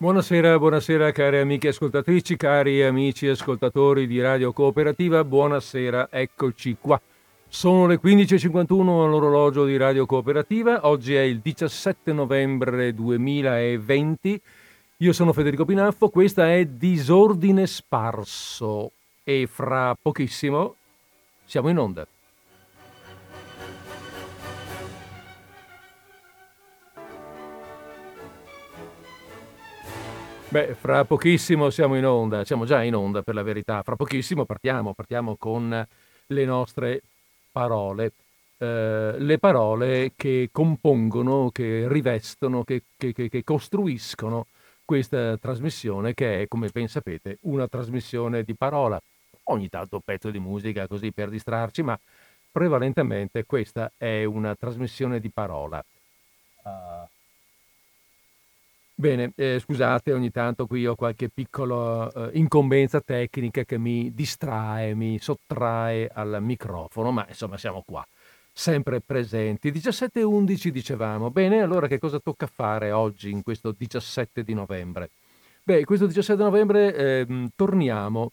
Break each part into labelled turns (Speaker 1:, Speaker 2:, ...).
Speaker 1: Buonasera, buonasera cari amiche ascoltatrici, cari amici ascoltatori di Radio Cooperativa, buonasera, eccoci qua. Sono le 15.51 all'orologio di Radio Cooperativa, oggi è il 17 novembre 2020, io sono Federico Pinaffo, questa è Disordine Sparso e fra pochissimo siamo in onda. Beh, fra pochissimo siamo in onda, siamo già in onda per la verità, fra pochissimo partiamo, partiamo con le nostre parole, eh, le parole che compongono, che rivestono, che, che, che, costruiscono questa trasmissione che è, come ben sapete, una trasmissione di parola. Ogni tanto un pezzo di musica così per distrarci, ma prevalentemente questa è una trasmissione di parola. Uh, Bene, eh, scusate, ogni tanto qui ho qualche piccola eh, incombenza tecnica che mi distrae, mi sottrae al microfono, ma insomma siamo qua, sempre presenti. 17 e 11 dicevamo. Bene, allora che cosa tocca fare oggi in questo 17 di novembre? Beh, questo 17 novembre eh, torniamo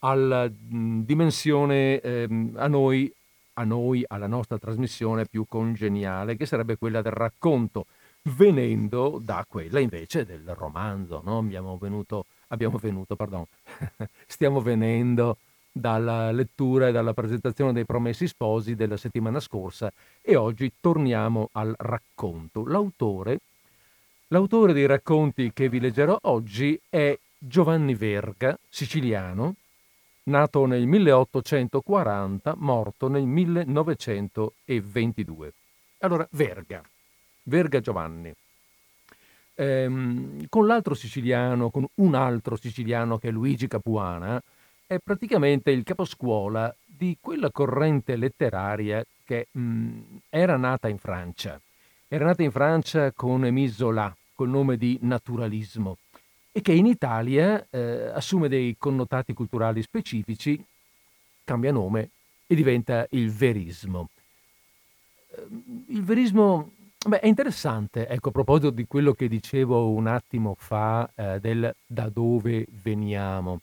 Speaker 1: alla mh, dimensione ehm, a noi, a noi, alla nostra trasmissione più congeniale, che sarebbe quella del racconto venendo da quella invece del romanzo. No? Abbiamo venuto, abbiamo venuto pardon, stiamo venendo dalla lettura e dalla presentazione dei Promessi Sposi della settimana scorsa e oggi torniamo al racconto. L'autore, l'autore dei racconti che vi leggerò oggi è Giovanni Verga, siciliano, nato nel 1840, morto nel 1922. Allora, Verga. Verga Giovanni. Ehm, con l'altro siciliano, con un altro siciliano che è Luigi Capuana, è praticamente il caposcuola di quella corrente letteraria che mh, era nata in Francia. Era nata in Francia con Émile Zola, col nome di naturalismo, e che in Italia eh, assume dei connotati culturali specifici, cambia nome e diventa il verismo. Ehm, il verismo Beh, è interessante, ecco, a proposito di quello che dicevo un attimo fa eh, del da dove veniamo.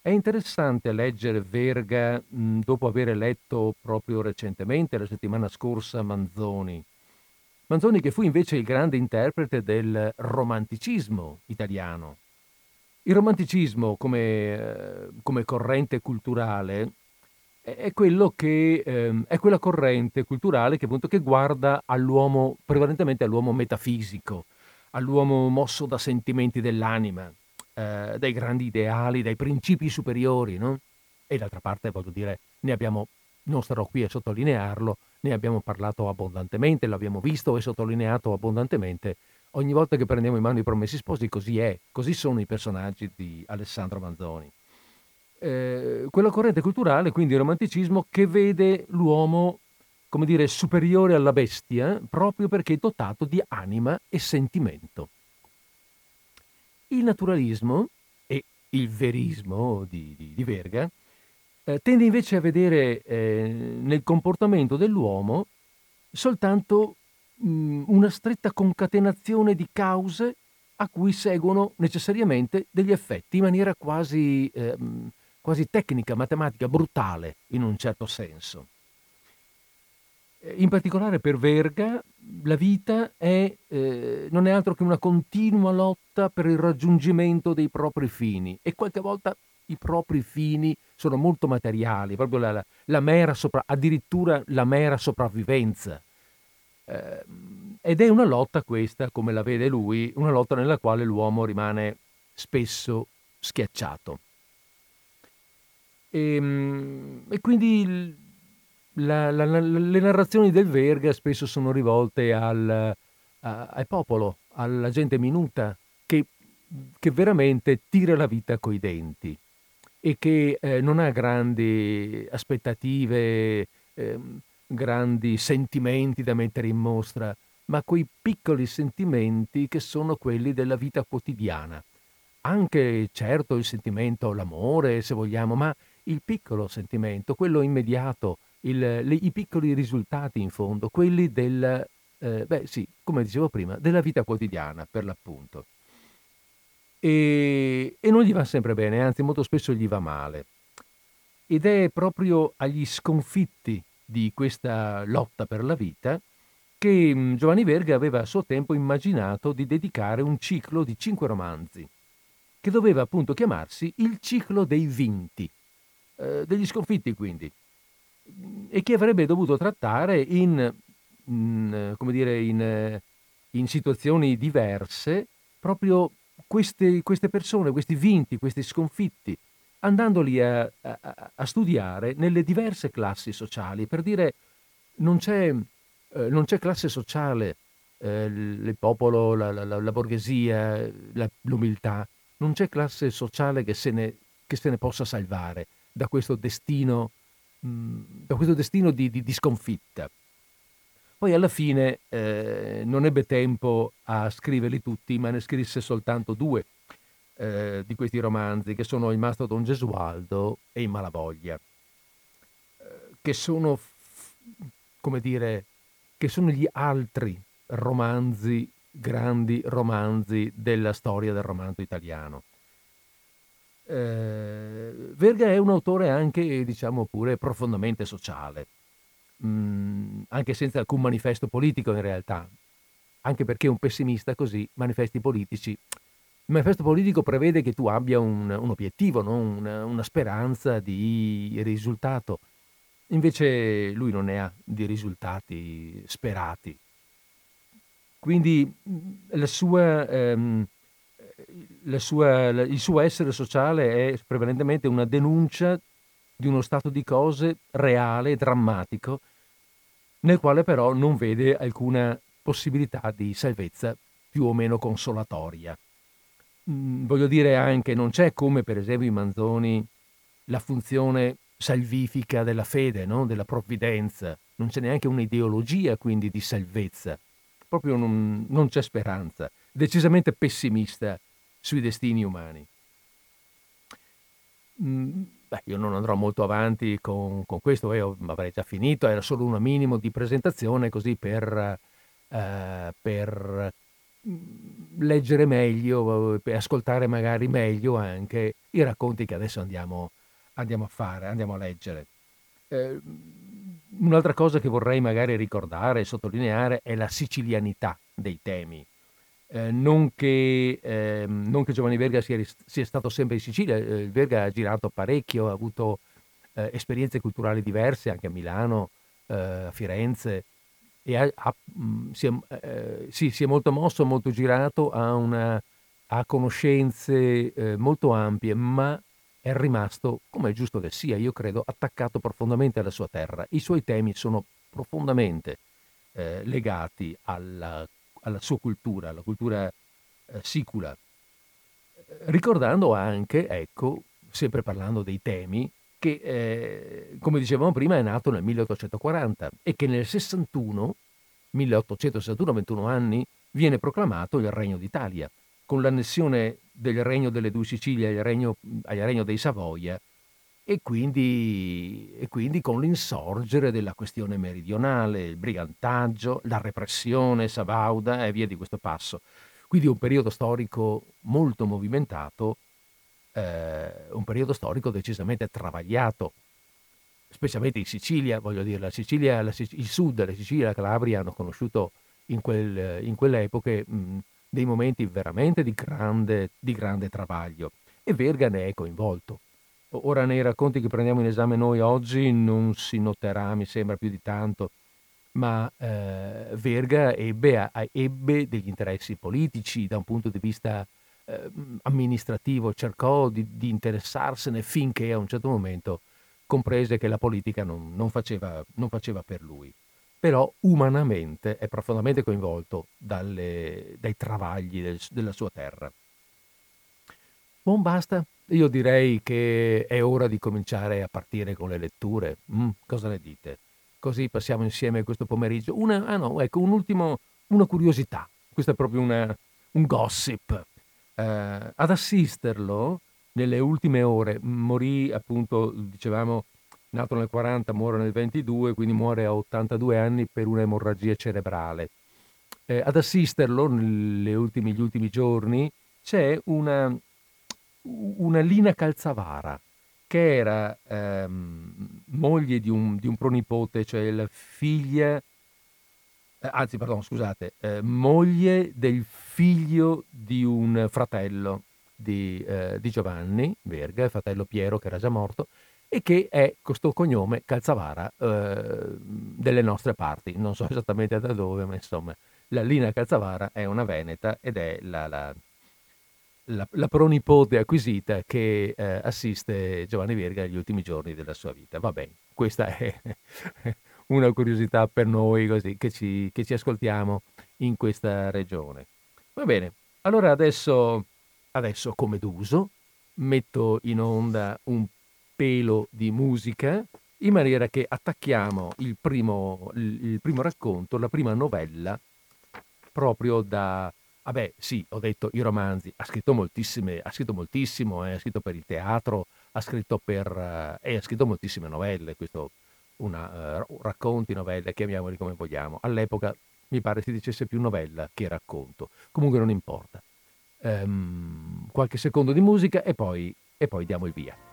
Speaker 1: È interessante leggere Verga mh, dopo aver letto proprio recentemente, la settimana scorsa, Manzoni. Manzoni che fu invece il grande interprete del romanticismo italiano. Il romanticismo come, eh, come corrente culturale è, quello che, ehm, è quella corrente culturale che, appunto, che guarda all'uomo, prevalentemente all'uomo metafisico, all'uomo mosso da sentimenti dell'anima, eh, dai grandi ideali, dai principi superiori, no? E d'altra parte, voglio dire, ne abbiamo, non starò qui a sottolinearlo, ne abbiamo parlato abbondantemente, l'abbiamo visto e sottolineato abbondantemente. Ogni volta che prendiamo in mano i promessi sposi, così è, così sono i personaggi di Alessandro Manzoni eh, quella corrente culturale, quindi il romanticismo, che vede l'uomo, come dire, superiore alla bestia, proprio perché è dotato di anima e sentimento. Il naturalismo e il verismo di, di, di Verga eh, tende invece a vedere eh, nel comportamento dell'uomo soltanto mh, una stretta concatenazione di cause a cui seguono necessariamente degli effetti in maniera quasi eh, quasi tecnica, matematica, brutale in un certo senso. Eh, in particolare per Verga la vita è, eh, non è altro che una continua lotta per il raggiungimento dei propri fini e qualche volta i propri fini sono molto materiali, proprio la, la mera sopra, addirittura la mera sopravvivenza. Eh, ed è una lotta questa, come la vede lui, una lotta nella quale l'uomo rimane spesso schiacciato. E, ehm, e quindi la, la, la, le narrazioni del Verga spesso sono rivolte al, a, al popolo, alla gente minuta, che, che, veramente tira la vita coi denti e che eh, non ha grandi aspettative, eh, grandi sentimenti da mettere in mostra, ma quei piccoli sentimenti che sono quelli della vita quotidiana. Anche certo il sentimento, l'amore, se vogliamo, ma il piccolo sentimento, quello immediato, il, le, i piccoli risultati in fondo, quelli del, eh, beh sì, come dicevo prima, della vita quotidiana per l'appunto. e, e non gli va sempre bene, anzi molto spesso gli va male. Ed è proprio agli sconfitti di questa lotta per la vita che mm, Giovanni Verga aveva a suo tempo immaginato di dedicare un ciclo di cinque romanzi, che doveva appunto chiamarsi Il ciclo dei vinti, eh, degli sconfitti quindi, e che avrebbe dovuto trattare in, in, come dire, in, in situazioni diverse proprio queste, queste, persone, questi vinti, questi sconfitti, andandoli a, a, a, studiare nelle diverse classi sociali, per dire non c'è, eh, non c'è classe sociale, eh, il popolo, la, la, la borghesia, la, l'umiltà, non c'è classe sociale che se ne, che se ne possa salvare da questo destino, da questo destino di, di, di, sconfitta. Poi alla fine eh, non ebbe tempo a scriverli tutti, ma ne scrisse soltanto due eh, di questi romanzi, che sono Il mastro Don Gesualdo e I Malavoglia, eh, che sono, come dire, che sono gli altri romanzi, grandi romanzi della storia del romanzo italiano. Eh, Verga è un autore anche, diciamo pure, profondamente sociale, mm, anche senza alcun manifesto politico in realtà, anche perché un pessimista così, manifesti politici, il manifesto politico prevede che tu abbia un, un obiettivo, no? una, una speranza di risultato. Invece lui non ne ha di risultati sperati. Quindi la sua, ehm, sua, la, il suo essere sociale è prevalentemente una denuncia di uno stato di cose reale, drammatico, nel quale però non vede alcuna possibilità di salvezza più o meno consolatoria. Mm, voglio dire anche, non c'è come per esempio in Manzoni la funzione salvifica della fede, no? della provvidenza, non c'è neanche un'ideologia quindi di salvezza, proprio non, non c'è speranza, decisamente pessimista sui destini umani. Mm, beh, io non andrò molto avanti con, con questo, eh, avrei già finito, era solo un minimo di presentazione così per, eh, per mm, leggere meglio e ascoltare magari meglio anche i racconti che adesso andiamo, andiamo a fare, andiamo a leggere. Eh, un'altra cosa che vorrei magari ricordare e sottolineare è la sicilianità dei temi. Eh, non, che, eh, non, che, Giovanni Verga sia, sia stato sempre in Sicilia, eh, Verga ha girato parecchio, ha avuto eh, esperienze culturali diverse anche a Milano, eh, a Firenze e ha, ha, mm, si, è, eh, sì, si, è, molto mosso, molto girato, ha, una, ha conoscenze molto ampie, ma è rimasto, come è giusto che sia, io credo, attaccato profondamente alla sua terra. I suoi temi sono profondamente eh, legati alla, alla, sua cultura, alla cultura eh, sicula, ricordando anche, ecco, sempre parlando dei temi, che, eh, come dicevamo prima, è nato nel 1840 e che nel 61, 1861, 21 anni, viene proclamato il Regno d'Italia con l'annessione del regno delle due Sicilie al regno, al regno dei Savoia e quindi, e quindi, con l'insorgere della questione meridionale, il brigantaggio, la repressione sabauda e via di questo passo. Quindi un periodo storico molto movimentato, eh, un periodo storico decisamente travagliato, specialmente in Sicilia, voglio dire, la Sicilia, la, il sud, la Sicilia e la Calabria hanno conosciuto in, quel, in quelle mh, dei momenti veramente di grande, di grande travaglio e Verga ne è coinvolto. Ora nei racconti che prendiamo in esame noi oggi non si noterà, mi sembra più di tanto, ma eh, Verga ebbe, ebbe, degli interessi politici da un punto di vista eh, amministrativo, cercò di, di, interessarsene finché a un certo momento comprese che la politica non, non, faceva, non faceva per lui però umanamente è profondamente coinvolto dalle, dai travagli del, della sua terra. Buon basta, io direi che è ora di cominciare a partire con le letture. Mm, cosa ne dite? Così passiamo insieme questo pomeriggio. Una, ah no, ecco, un ultimo, una curiosità. Questo è proprio una, un gossip. Eh, ad assisterlo nelle ultime ore morì appunto, dicevamo, nato nel 40, muore nel 22, quindi muore a 82 anni per un'emorragia cerebrale. Eh, ad assisterlo ultimi, negli ultimi giorni c'è una, una Lina Calzavara, che era ehm, moglie di un, di un, pronipote, cioè la figlia, eh, anzi, pardon, scusate, eh, moglie del figlio di un fratello di, eh, di Giovanni Verga, il fratello Piero che era già morto, e che è questo cognome Calzavara eh, delle nostre parti. Non so esattamente da dove, ma insomma, la Lina Calzavara è una veneta ed è la, la, la, la pronipote acquisita che eh, assiste Giovanni Verga negli ultimi giorni della sua vita. Va bene, questa è una curiosità per noi così, che, ci, che ci ascoltiamo in questa regione. Va bene, allora adesso, adesso come d'uso metto in onda un pelo di musica in maniera che attacchiamo il primo, il primo racconto, la prima novella, proprio da... Vabbè, sì, ho detto i romanzi, ha scritto moltissime, ha scritto moltissimo, eh, ha scritto per il teatro, ha scritto per... Eh, ha scritto moltissime novelle, questo, una, uh, racconti, novelle, chiamiamoli come vogliamo. All'epoca mi pare si dicesse più novella che racconto, comunque non importa. Um, qualche secondo di musica e poi, e poi diamo il via.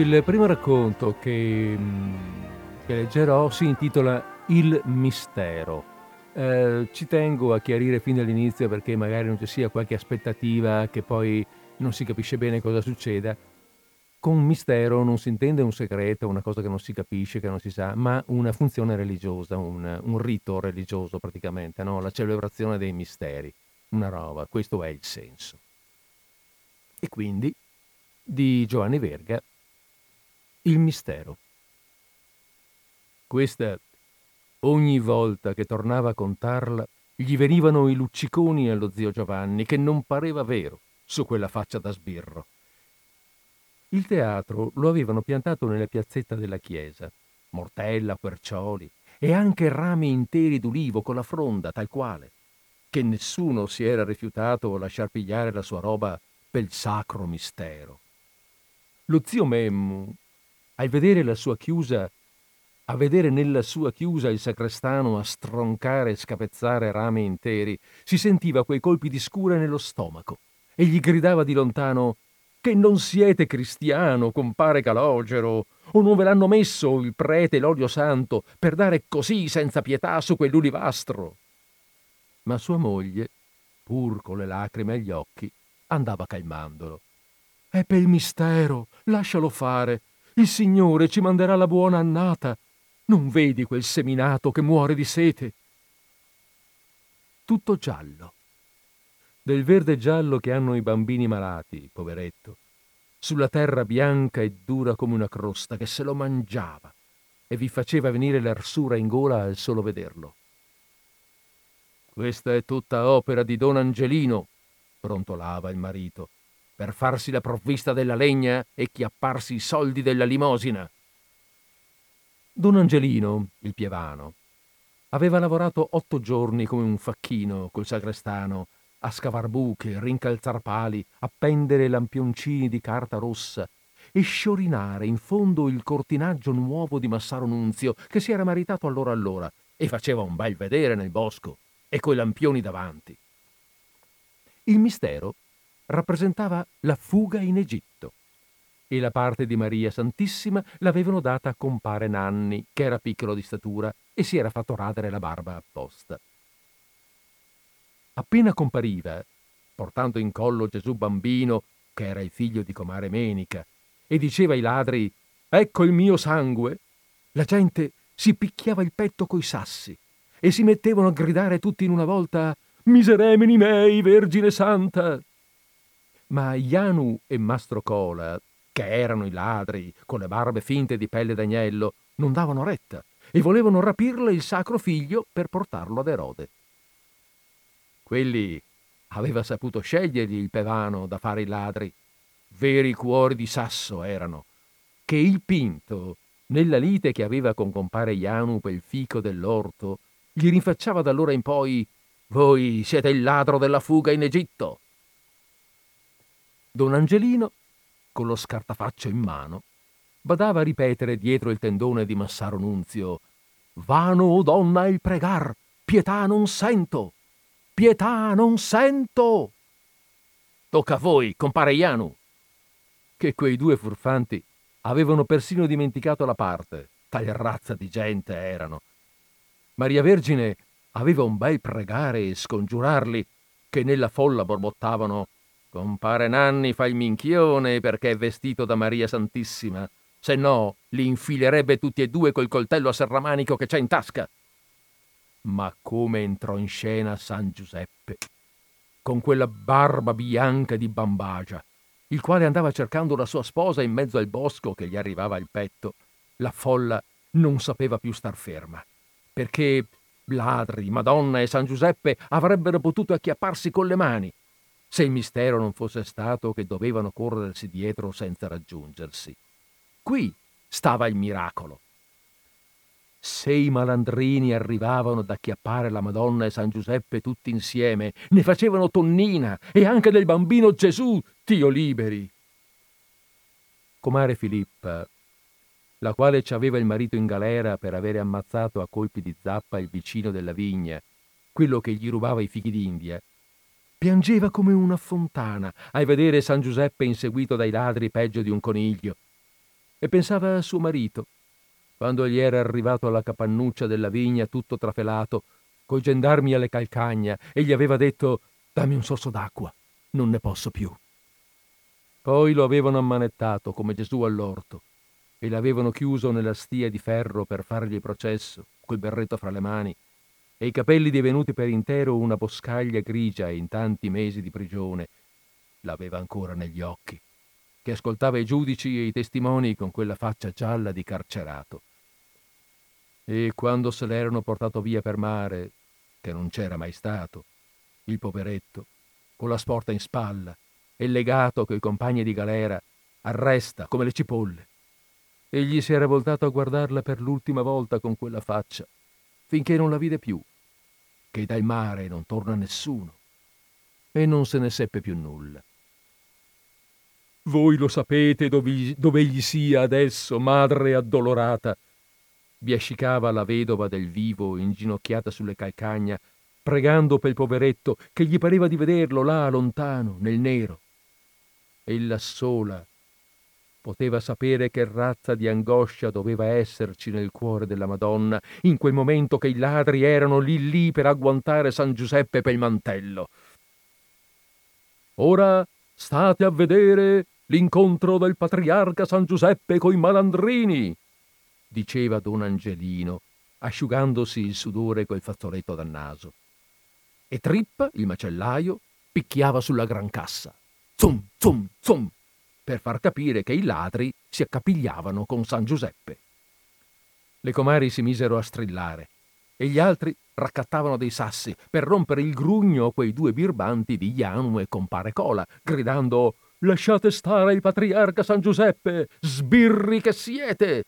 Speaker 1: Il primo racconto che, mm, che leggerò si intitola Il mistero. Eh, ci tengo a chiarire fin dall'inizio perché magari non ci sia qualche aspettativa che poi non si capisce bene cosa succeda. Con mistero non si intende un segreto, una cosa che non si capisce, che non si sa, ma una funzione religiosa, un, un rito religioso praticamente, no? la celebrazione dei misteri, una roba, questo è il senso. E quindi di Giovanni Verga il mistero. Questa, ogni volta che tornava a contarla, gli venivano i lucciconi allo zio Giovanni, che non pareva vero su quella faccia da sbirro. Il teatro lo avevano piantato nella piazzetta della chiesa, mortella, quercioli e anche rami interi d'ulivo con la fronda, tal quale, che nessuno si era rifiutato a lasciar pigliare la sua roba pel sacro mistero. Lo zio Memmu, a vedere la sua chiusa, a vedere nella sua chiusa il sacrestano a stroncare e scapezzare rami interi, si sentiva quei colpi di scura nello stomaco e gli gridava di lontano che non siete cristiano, compare Calogero, o non ve l'hanno messo il prete l'olio santo per dare così senza pietà su quell'ulivastro. Ma sua moglie, pur con le lacrime agli occhi, andava calmandolo. È per il mistero, lascialo fare, il Signore ci manderà la buona annata. Non vedi quel seminato che muore di sete? Tutto giallo. Del verde giallo che hanno i bambini malati, poveretto. Sulla terra bianca e dura come una crosta che se lo mangiava e vi faceva venire l'arsura in gola al solo vederlo. Questa è tutta opera di Don Angelino, brontolava il marito per farsi la provvista della legna e chiapparsi i soldi della limosina. Don Angelino, il pievano, aveva lavorato otto giorni come un facchino col sagrestano a scavar buche, rincalzar pali, appendere lampioncini di carta rossa e sciorinare in fondo il cortinaggio nuovo di Massaro Nunzio che si era maritato allora allora e faceva un bel vedere nel bosco e coi lampioni davanti. Il mistero rappresentava la fuga in Egitto e la parte di Maria Santissima l'avevano data a compare Nanni, che era piccolo di statura e si era fatto radere la barba apposta. Appena compariva, portando in collo Gesù bambino, che era il figlio di comare Menica, e diceva ai ladri Ecco il mio sangue, la gente si picchiava il petto coi sassi e si mettevano a gridare tutti in una volta Miseremini mei, Vergine Santa! Ma Ianu e Mastro Cola, che erano i ladri, con le barbe finte di pelle d'agnello, non davano retta e volevano rapirle il sacro figlio per portarlo ad Erode. Quelli aveva saputo scegliergli il pevano da fare i ladri. Veri cuori di sasso erano, che il Pinto, nella lite che aveva con compare Ianu per il fico dell'orto, gli rinfacciava da allora in poi Voi siete il ladro della fuga in Egitto. Don Angelino, con lo scartafaccio in mano, badava a ripetere dietro il tendone di Massaro Nunzio Vano, o donna, il pregar, pietà non sento, pietà non sento. Tocca a voi, compare Ianu. Che quei due furfanti avevano persino dimenticato la parte, tal razza di gente erano. Maria Vergine aveva un bel pregare e scongiurarli, che nella folla borbottavano Compare Nanni fa il minchione perché è vestito da Maria Santissima, se no li infilerebbe tutti e due col coltello a serramanico che c'è in tasca. Ma come entrò in scena San Giuseppe, con quella barba bianca di bambagia, il quale andava cercando la sua sposa in mezzo al bosco che gli arrivava al petto, la folla non sapeva più star ferma, perché ladri, Madonna e San Giuseppe avrebbero potuto acchiapparsi con le mani, se il mistero non fosse stato che dovevano corrersi dietro senza raggiungersi. Qui stava il miracolo. Se i malandrini arrivavano ad acchiappare la Madonna e San Giuseppe tutti insieme, ne facevano tonnina e anche del bambino Gesù, Dio liberi. Comare Filippa, la quale ci aveva il marito in galera per avere ammazzato a colpi di zappa il vicino della vigna, quello che gli rubava i fichi d'India, piangeva come una fontana a vedere San Giuseppe inseguito dai ladri peggio di un coniglio. E pensava a suo marito quando gli era arrivato alla capannuccia della vigna tutto trafelato coi gendarmi alle calcagna e gli aveva detto dammi un sorso d'acqua non ne posso più. Poi lo avevano ammanettato come Gesù all'orto e l'avevano chiuso nella stia di ferro per fargli processo col berretto fra le mani e i capelli divenuti per intero una boscaglia grigia in tanti mesi di prigione, l'aveva ancora negli occhi, che ascoltava i giudici e i testimoni con quella faccia gialla di carcerato. E quando se l'erano portato via per mare, che non c'era mai stato, il poveretto, con la sporta in spalla e legato coi compagni di galera, arresta come le cipolle. Egli si era voltato a guardarla per l'ultima volta con quella faccia, finché non la vide più che dal mare non torna nessuno. E non se ne seppe più nulla. Voi lo sapete dove, dove egli sia adesso, madre addolorata, biascicava la vedova del vivo inginocchiata sulle calcagna, pregando pel poveretto che gli pareva di vederlo là lontano, nel nero. Ella sola poteva sapere che razza di angoscia doveva esserci nel cuore della Madonna in quel momento che i ladri erano lì lì per agguantare San Giuseppe per il mantello. Ora state a vedere l'incontro del patriarca San Giuseppe coi malandrini, diceva don Angelino, asciugandosi il sudore col fazzoletto dal naso. E Trippa, il macellaio, picchiava sulla gran cassa. Zum, zum, zum, per far capire che i ladri si accapigliavano con San Giuseppe. Le comari si misero a strillare e gli altri raccattavano dei sassi per rompere il grugno a quei due birbanti di Ianu e compare Cola, gridando Lasciate stare il patriarca San Giuseppe, sbirri che siete!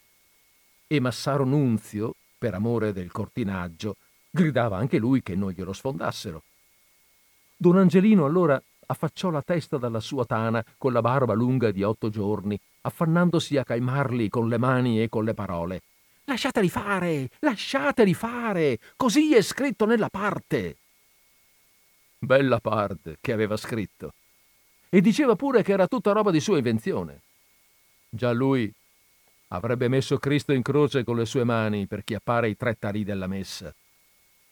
Speaker 1: E Massaro Nunzio, per amore del cortinaggio, gridava anche lui che non glielo sfondassero. Don Angelino allora affacciò la testa dalla sua tana con la barba lunga di otto giorni, affannandosi a calmarli con le mani e con le parole. Lasciateli fare, lasciateli fare, così è scritto nella parte. Bella parte che aveva scritto. E diceva pure che era tutta roba di sua invenzione. Già lui avrebbe messo Cristo in croce con le sue mani per chiappare i tre tarì della messa.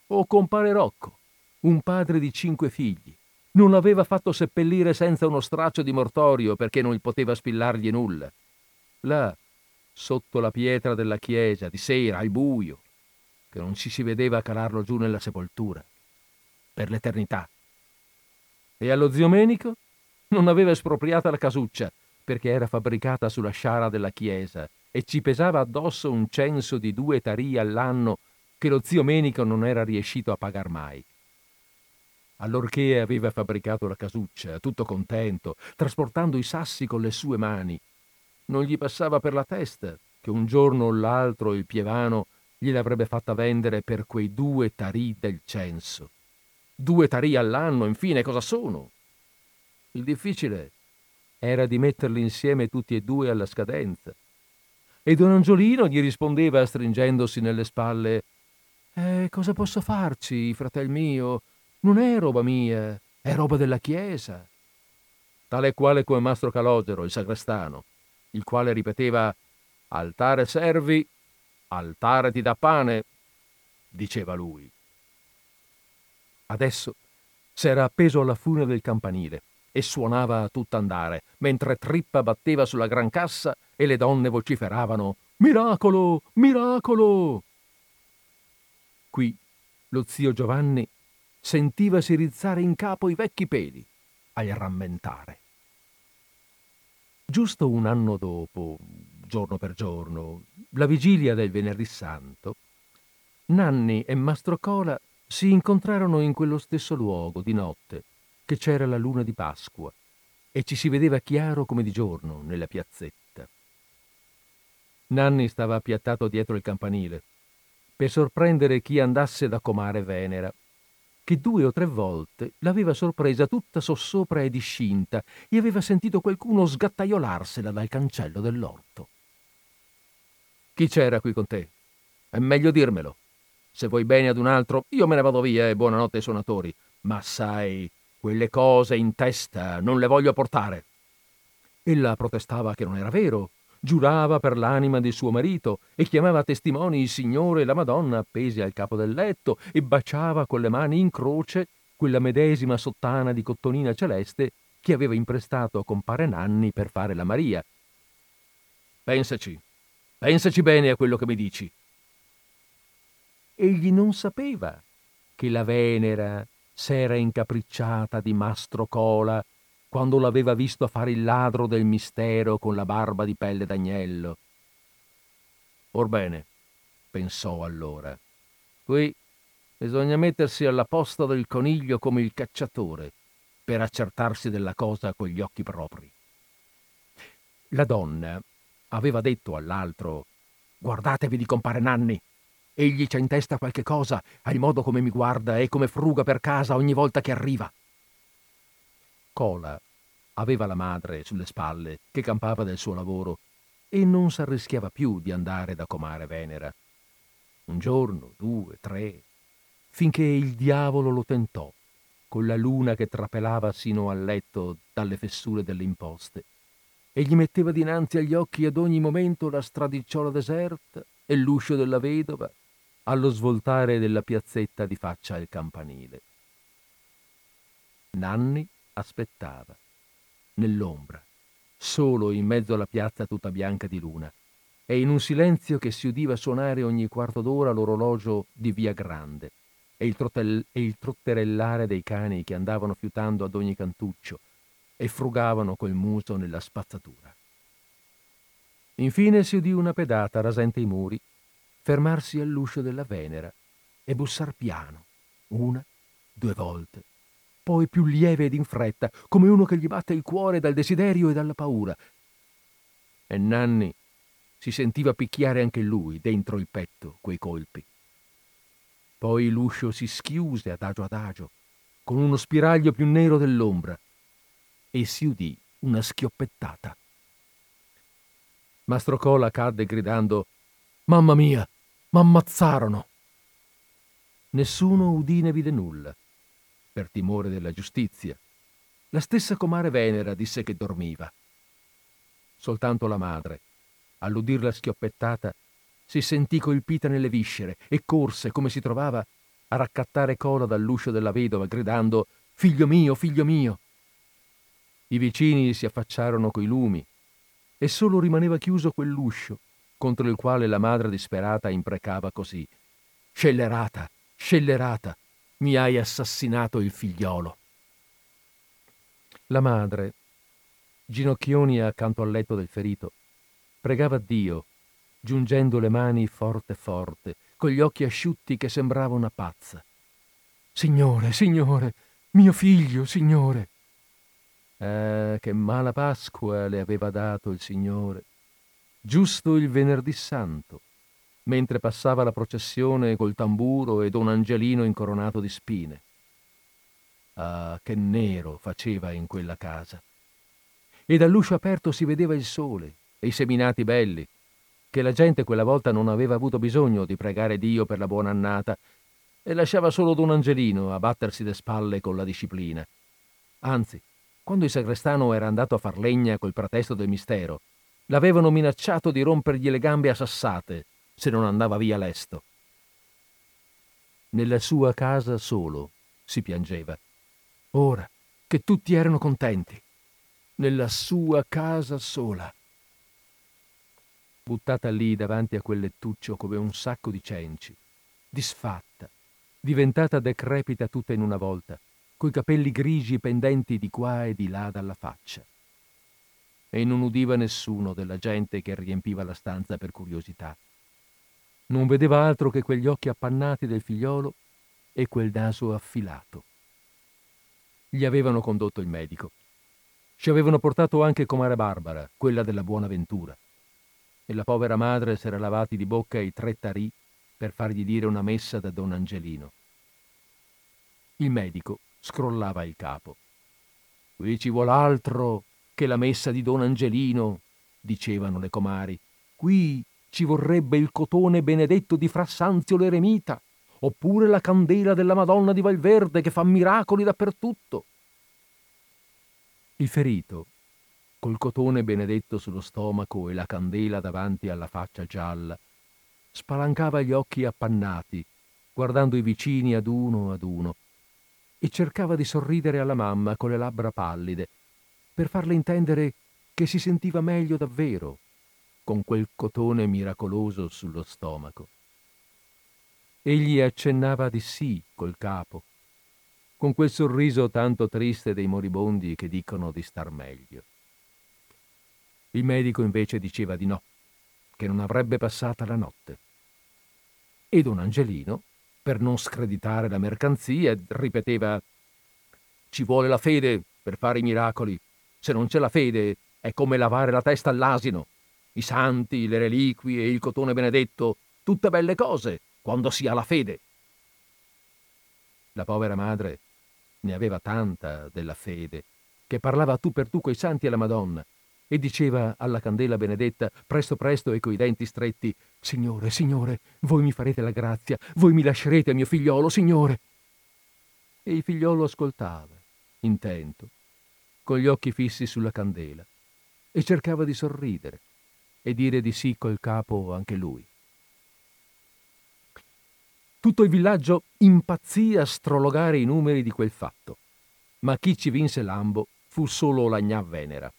Speaker 1: O compare Rocco, un padre di cinque figli, non l'aveva fatto seppellire senza uno straccio di mortorio perché non poteva spillargli nulla. Là, sotto la pietra della chiesa, di sera, al buio, che non ci si vedeva calarlo giù nella sepoltura, per l'eternità. E allo zio Menico non aveva espropriata la casuccia, perché era fabbricata sulla sciara della chiesa e ci pesava addosso un censo di due tarì all'anno che lo zio Menico non era riuscito a pagar mai. Allorché aveva fabbricato la casuccia, tutto contento, trasportando i sassi con le sue mani, non gli passava per la testa che un giorno o l'altro il pievano gliel'avrebbe fatta vendere per quei due tarì del censo. Due tarì all'anno, infine, cosa sono? Il difficile era di metterli insieme tutti e due alla scadenza. E don Angiolino gli rispondeva stringendosi nelle spalle Eh, cosa posso farci, fratel mio? Non è roba mia, è roba della chiesa. Tale e quale come Mastro Calogero, il sagrestano, il quale ripeteva Altare servi, altare ti dà pane, diceva lui. Adesso s'era appeso alla fune del campanile e suonava a tutt'andare, mentre Trippa batteva sulla gran cassa e le donne vociferavano Miracolo! Miracolo! Qui lo zio Giovanni sentivasi rizzare in capo i vecchi peli al rammentare. Giusto un anno dopo, giorno per giorno, la vigilia del venerdì santo, Nanni e Mastro Cola si incontrarono in quello stesso luogo di notte, che c'era la luna di Pasqua, e ci si vedeva chiaro come di giorno nella piazzetta. Nanni stava appiattato dietro il campanile, per sorprendere chi andasse da comare Venera che due o tre volte l'aveva sorpresa tutta sossopra e discinta e aveva sentito qualcuno sgattaiolarsela dal cancello dell'orto. Chi c'era qui con te? È meglio dirmelo. Se vuoi bene ad un altro, io me ne vado via e buonanotte ai suonatori. Ma sai, quelle cose in testa non le voglio portare. Ella protestava che non era vero, giurava per l'anima di suo marito e chiamava testimoni il Signore e la Madonna appesi al capo del letto e baciava con le mani in croce quella medesima sottana di cottonina celeste che aveva imprestato a compare Nanni per fare la Maria. Pensaci, pensaci bene a quello che mi dici. Egli non sapeva che la Venera s'era incapricciata di Mastro Cola quando l'aveva visto fare il ladro del mistero con la barba di pelle d'agnello. Orbene, pensò allora, qui bisogna mettersi alla posta del coniglio come il cacciatore per accertarsi della cosa con gli occhi propri. La donna aveva detto all'altro Guardatevi di compare Nanni. Egli c'ha in testa qualche cosa, al modo come mi guarda e come fruga per casa ogni volta che arriva. Cola aveva la madre sulle spalle che campava del suo lavoro e non s'arrischiava più di andare da comare Venera. Un giorno, due, tre, finché il diavolo lo tentò, con la luna che trapelava sino al letto dalle fessure delle imposte, e gli metteva dinanzi agli occhi ad ogni momento la stradicciola deserta e l'uscio della vedova allo svoltare della piazzetta di faccia al campanile. Nanni aspettava, nell'ombra, solo in mezzo alla piazza tutta bianca di luna, e in un silenzio che si udiva suonare ogni quarto d'ora l'orologio di Via Grande e il, trottel- e il trotterellare dei cani che andavano fiutando ad ogni cantuccio e frugavano col muso nella spazzatura. Infine si udì una pedata rasente i muri, fermarsi all'uscio della Venera e bussar piano, una, due volte, poi più lieve ed in fretta, come uno che gli batte il cuore dal desiderio e dalla paura. E Nanni si sentiva picchiare anche lui dentro il petto quei colpi. Poi l'uscio si schiuse adagio adagio, con uno spiraglio più nero dell'ombra, e si udì una schioppettata. Mastro Cola cadde gridando Mamma mia, m'ammazzarono! Nessuno udì né vide nulla per timore della giustizia. La stessa comare Venera disse che dormiva. Soltanto la madre, all'udir la schioppettata, si sentì colpita nelle viscere e corse, come si trovava, a raccattare Cola dall'uscio della vedova, gridando Figlio mio, figlio mio. I vicini si affacciarono coi lumi e solo rimaneva chiuso quell'uscio, contro il quale la madre disperata imprecava così. Scellerata, scellerata, mi hai assassinato il figliolo. La madre, ginocchioni accanto al letto del ferito, pregava Dio, giungendo le mani forte forte, con gli occhi asciutti che sembrava una pazza. Signore, Signore, mio figlio, Signore. Eh, che mala Pasqua le aveva dato il Signore. Giusto il venerdì santo, mentre passava la processione col tamburo e don Angelino incoronato di spine. Ah, che nero faceva in quella casa. E dall'uscio aperto si vedeva il sole e i seminati belli, che la gente quella volta non aveva avuto bisogno di pregare Dio per la buona annata e lasciava solo don Angelino a battersi le spalle con la disciplina. Anzi, quando il sagrestano era andato a far legna col pretesto del mistero, l'avevano minacciato di rompergli le gambe a sassate se non andava via lesto. Nella sua casa solo si piangeva. Ora che tutti erano contenti. Nella sua casa sola. Buttata lì davanti a quel lettuccio come un sacco di cenci, disfatta, diventata decrepita tutta in una volta, coi capelli grigi pendenti di qua e di là dalla faccia. E non udiva nessuno della gente che riempiva la stanza per curiosità. Non vedeva altro che quegli occhi appannati del figliolo e quel naso affilato. Gli avevano condotto il medico. Ci avevano portato anche comare Barbara, quella della buona ventura. E la povera madre s'era lavati di bocca i tre tarì per fargli dire una messa da don Angelino. Il medico scrollava il capo. Qui ci vuol altro che la messa di don Angelino, dicevano le comari. Qui ci vorrebbe il cotone benedetto di Fra Sanzio l'eremita, oppure la candela della Madonna di Valverde che fa miracoli dappertutto. Il ferito, col cotone benedetto sullo stomaco e la candela davanti alla faccia gialla, spalancava gli occhi appannati, guardando i vicini ad uno ad uno, e cercava di sorridere alla mamma con le labbra pallide, per farle intendere che si sentiva meglio davvero con quel cotone miracoloso sullo stomaco. Egli accennava di sì col capo, con quel sorriso tanto triste dei moribondi che dicono di star meglio. Il medico invece diceva di no, che non avrebbe passata la notte. E don Angelino, per non screditare la mercanzia, ripeteva ci vuole la fede per fare i miracoli. Se non c'è la fede è come lavare la testa all'asino. I santi, le reliquie, il cotone benedetto, tutte belle cose, quando si ha la fede. La povera madre ne aveva tanta della fede, che parlava tu per tu coi santi e la Madonna, e diceva alla candela benedetta, presto presto e coi denti stretti, Signore, Signore, voi mi farete la grazia, voi mi lascerete mio figliolo, Signore. E il figliolo ascoltava, intento, con gli occhi fissi sulla candela, e cercava di sorridere e dire di sì col capo anche lui. Tutto il villaggio impazzì a strologare i numeri di quel fatto, ma chi ci vinse l'ambo fu solo la gnà Venera.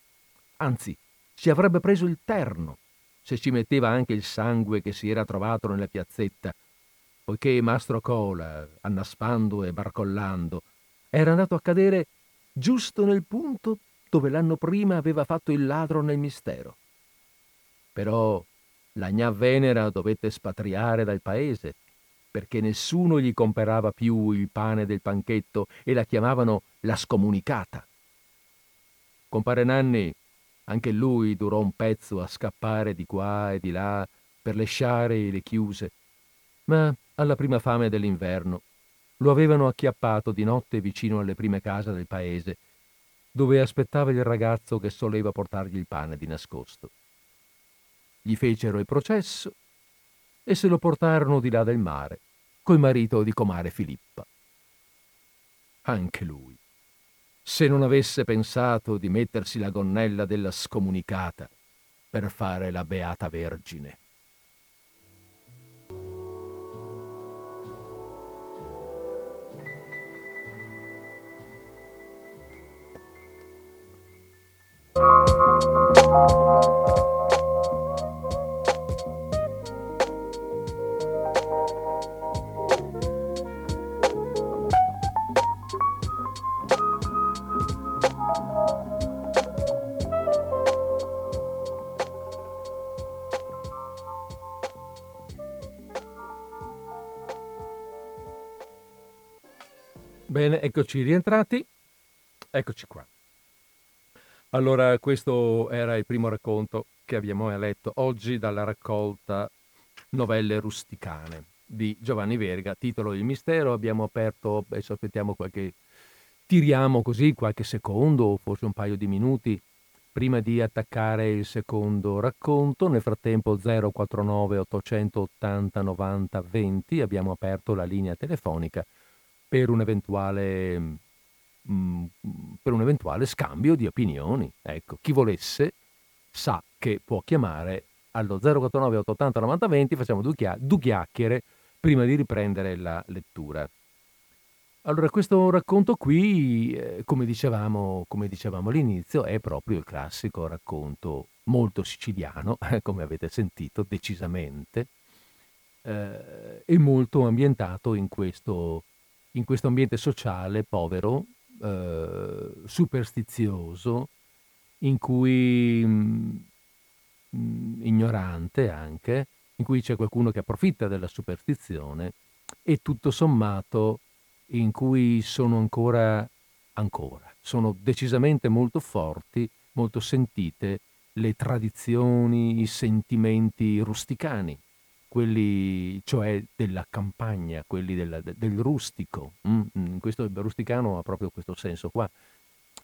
Speaker 1: Anzi, ci avrebbe preso il terno se ci metteva anche il sangue che si era trovato nella piazzetta, poiché Mastro Cola, annaspando e barcollando, era andato a cadere giusto nel punto dove l'anno prima aveva fatto il ladro nel mistero. Però la gnà Venera dovette spatriare dal paese, perché nessuno gli comperava più il pane del panchetto e la chiamavano la scomunicata. Compare Nanni anche lui durò un pezzo a scappare di qua e di là per le sciare e le chiuse, ma alla prima fame dell'inverno lo avevano acchiappato di notte vicino alle prime case del paese, dove aspettava il ragazzo che soleva portargli il pane di nascosto. Gli fecero il processo e se lo portarono di là del mare, col marito di comare Filippa. Anche lui se non avesse pensato di mettersi la gonnella della scomunicata per fare la beata vergine. Eccoci rientrati. Eccoci qua. Allora, questo era il primo racconto che abbiamo letto oggi dalla raccolta Novelle rusticane di Giovanni Verga, titolo Il mistero. Abbiamo aperto, adesso aspettiamo qualche, tiriamo così qualche secondo, forse un paio di minuti, prima di attaccare il secondo racconto. Nel frattempo 049 880 90 20 abbiamo aperto la linea telefonica per un eventuale, mm, per un eventuale scambio di opinioni. Ecco, chi volesse sa che può chiamare allo 049 880 90 20, facciamo due, chia- due chiacchiere prima di riprendere la lettura. Allora, questo racconto qui, eh, come, dicevamo, come dicevamo all'inizio, è proprio il classico racconto molto siciliano, eh, come avete sentito, decisamente, eh, e molto ambientato in questo, in questo ambiente sociale povero, eh, superstizioso, in cui mh, mm, ignorante anche, in cui c'è qualcuno che approfitta della superstizione e tutto sommato in cui sono ancora, ancora, sono decisamente molto forti, molto sentite le tradizioni, i sentimenti rusticani, quelli cioè della campagna, quelli del, del rustico. Mm? Questo il rusticano ha proprio questo senso qua.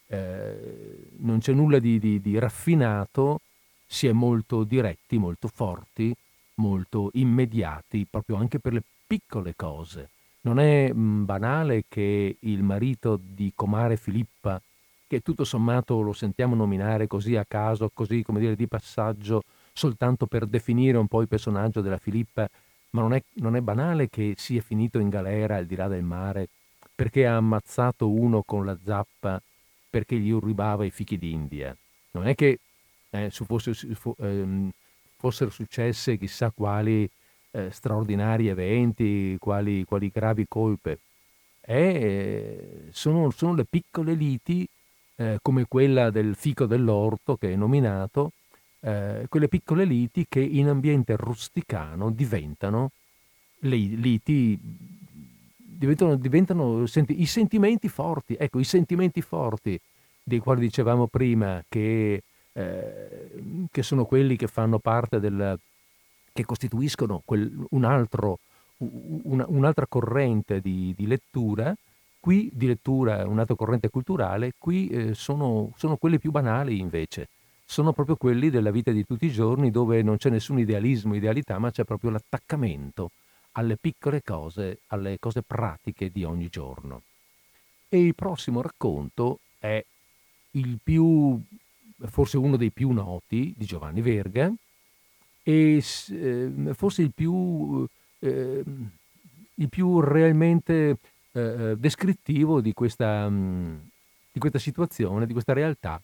Speaker 1: Eh, non c'è nulla di, di, di raffinato, si è molto diretti, molto forti, molto immediati, proprio anche per le piccole cose. Non è mm, banale che il marito di Comare Filippa, che tutto sommato lo sentiamo nominare così a caso, così come dire di passaggio, soltanto per definire un po' il personaggio della Filippa, ma non è, non è banale che sia finito in galera al di là del mare perché ha ammazzato uno con la zappa perché gli urribava i fichi d'India. Non è che eh, fosse, eh, fossero successe chissà quali eh, straordinari eventi, quali, quali gravi colpe. Sono, sono, le piccole liti, eh, come quella del fico dell'orto che è nominato, eh, quelle piccole liti che in ambiente rusticano diventano le liti, diventano, diventano senti, i sentimenti forti, ecco, i sentimenti forti dei quali dicevamo prima che, eh, che sono quelli che fanno parte del, che costituiscono quel, un altro, una, un'altra corrente di, di, lettura, qui di lettura, un'altra corrente culturale, qui eh, sono, sono quelli più banali invece sono proprio quelli della vita di tutti i giorni dove non c'è nessun idealismo, idealità, ma c'è proprio l'attaccamento alle piccole cose, alle cose pratiche di ogni giorno. E il prossimo racconto è il più, forse uno dei più noti di Giovanni Verga e eh, forse il più, eh, il più realmente eh, descrittivo di questa, di questa situazione, di questa realtà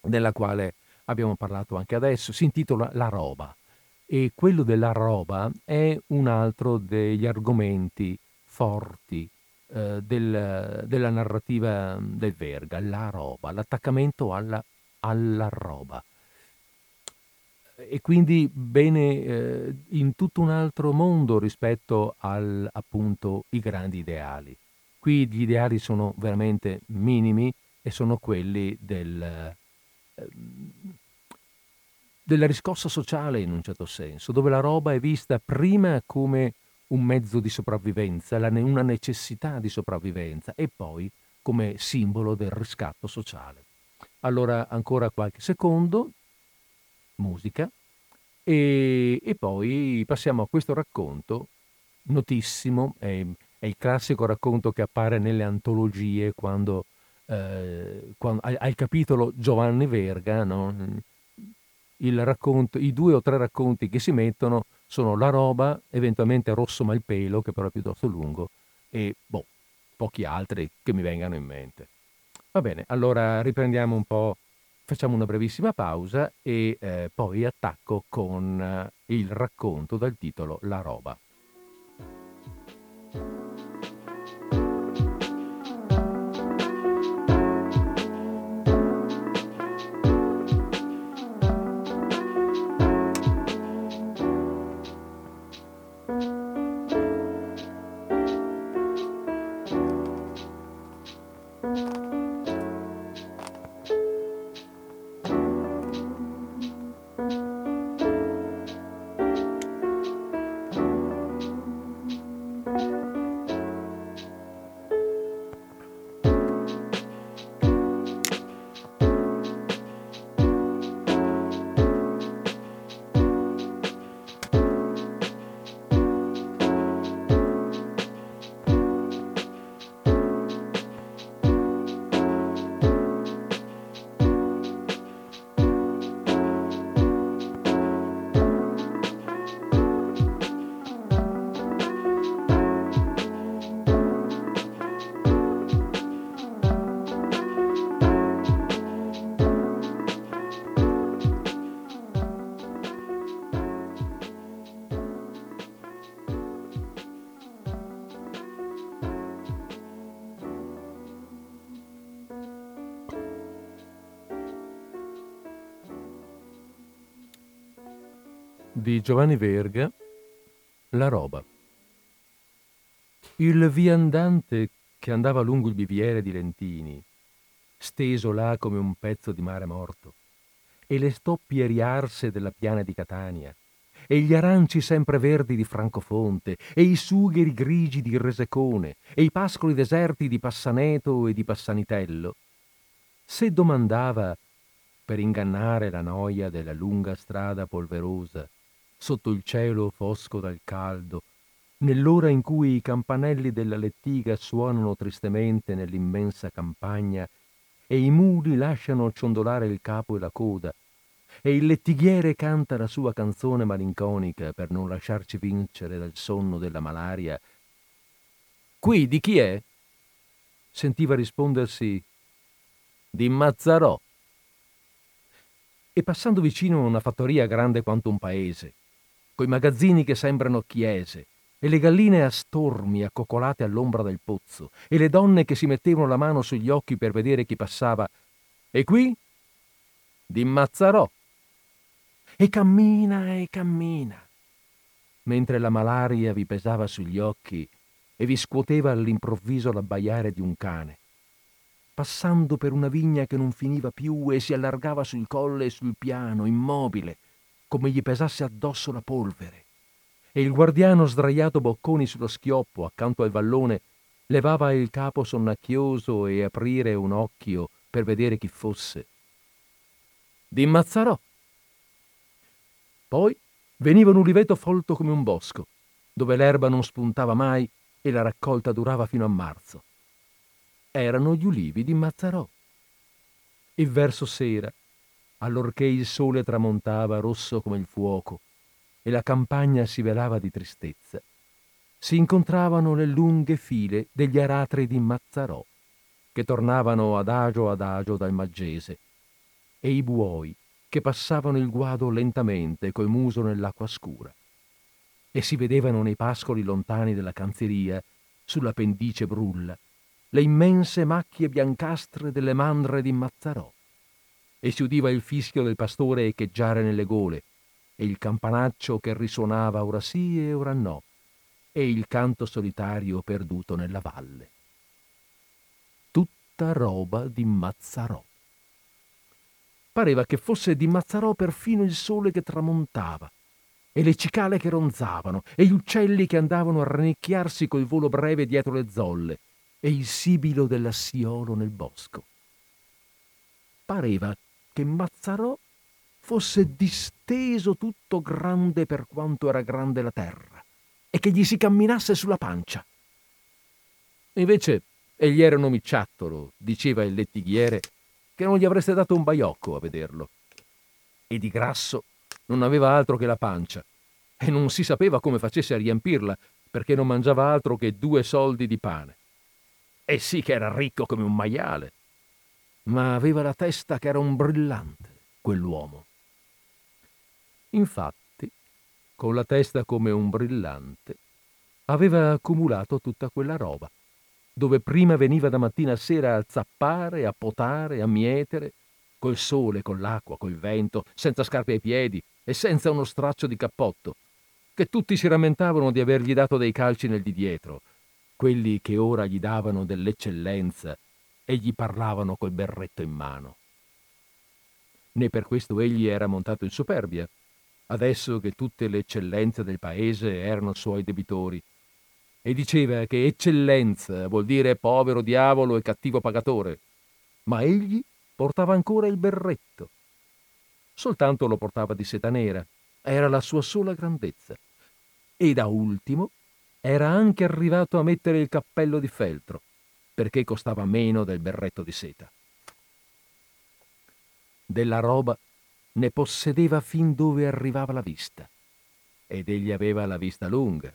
Speaker 1: della quale abbiamo parlato anche adesso, si intitola La roba e quello della roba è un altro degli argomenti forti eh, del, della narrativa del Verga, la roba, l'attaccamento alla, alla roba. E quindi bene eh, in tutto un altro mondo rispetto al, appunto, i grandi ideali. Qui gli ideali sono veramente minimi e sono quelli del, della riscossa sociale in un certo senso, dove la roba è vista prima come un mezzo di sopravvivenza, una necessità di sopravvivenza e poi come simbolo del riscatto sociale. Allora ancora qualche secondo, musica, e, e poi passiamo a questo racconto notissimo, è, è, il classico racconto che appare nelle antologie quando, eh, quando al, al, capitolo Giovanni Verga, no? Racconto, i due o tre racconti che si mettono sono La roba, eventualmente Rosso Malpelo, che però è piuttosto lungo, e boh, pochi altri che mi vengano in mente. Va bene, allora riprendiamo un po', facciamo una brevissima pausa e eh, poi attacco con eh, il racconto dal titolo La roba. Di Giovanni Verga La roba. Il viandante che andava lungo il biviere di Lentini, steso là come un pezzo di mare morto, e le stoppie riarse della piana di Catania, e gli aranci sempre verdi di Francofonte, e i sugheri grigi di Resecone, e i pascoli deserti di Passaneto e di Passanitello, se domandava, per ingannare la noia della lunga strada polverosa, sotto il cielo fosco dal caldo, nell'ora in cui i campanelli della lettiga suonano tristemente nell'immensa campagna e i muli lasciano ciondolare il capo e la coda, e il lettighiere canta la sua canzone malinconica per non lasciarci vincere dal sonno della malaria. Qui di chi è? Sentiva rispondersi di Mazzarò. E passando vicino a una fattoria grande quanto un paese, coi magazzini che sembrano chiese, e le galline a stormi accoccolate all'ombra del pozzo, e le donne che si mettevano la mano sugli occhi per vedere chi passava. E qui? Di Mazzarò. E cammina e cammina, mentre la malaria vi pesava sugli occhi e vi scuoteva all'improvviso l'abbaiare di un cane, passando per una vigna che non finiva più e si allargava sul colle e sul piano, immobile, come gli pesasse addosso la polvere. E il guardiano sdraiato bocconi sullo schioppo accanto al vallone levava il capo sonnacchioso e aprire un occhio per vedere chi fosse. Di Mazzarò. Poi veniva un uliveto folto come un bosco, dove l'erba non spuntava mai e la raccolta durava fino a marzo. Erano gli ulivi di Mazzarò. E verso sera allorché il sole tramontava rosso come il fuoco e la campagna si velava di tristezza, si incontravano le lunghe file degli aratri di Mazzarò, che tornavano adagio adagio dal Maggese, e i buoi che passavano il guado lentamente col muso nell'acqua scura, e si vedevano nei pascoli lontani della canzeria, sulla pendice brulla, le immense macchie biancastre delle mandre di Mazzarò e si udiva il fischio del pastore echeggiare nelle gole, e il campanaccio che risuonava ora sì e ora no, e il canto solitario perduto nella valle. Tutta roba di Mazzarò. Pareva che fosse di Mazzarò perfino il sole che tramontava, e le cicale che ronzavano, e gli uccelli che andavano a rannicchiarsi col volo breve dietro le zolle, e il sibilo dell'assiolo nel bosco. Pareva che Mazzarò fosse disteso tutto grande per quanto era grande la terra e che gli si camminasse sulla pancia. Invece egli era un omiciattolo, diceva il lettighiere, che non gli avreste dato un baiocco a vederlo. E di grasso non aveva altro che la pancia, e non si sapeva come facesse a riempirla, perché non mangiava altro che due soldi di pane. E sì che era ricco come un maiale ma aveva la testa che era un brillante, quell'uomo. Infatti, con la testa come un brillante, aveva accumulato tutta quella roba, dove prima veniva da mattina a sera a zappare, a potare, a mietere, col sole, con l'acqua, col vento, senza scarpe ai piedi e senza uno straccio di cappotto, che tutti si rammentavano di avergli dato dei calci nel di dietro, quelli che ora gli davano dell'eccellenza e gli parlavano col berretto in mano. Né per questo egli era montato in superbia, adesso che tutte le eccellenze del paese erano suoi debitori, e diceva che eccellenza vuol dire povero diavolo e cattivo pagatore, ma egli portava ancora il berretto. Soltanto lo portava di seta nera, era la sua sola grandezza. E da ultimo era anche arrivato a mettere il cappello di feltro, perché costava meno del berretto di seta. Della roba ne possedeva fin dove arrivava la vista, ed egli aveva la vista lunga,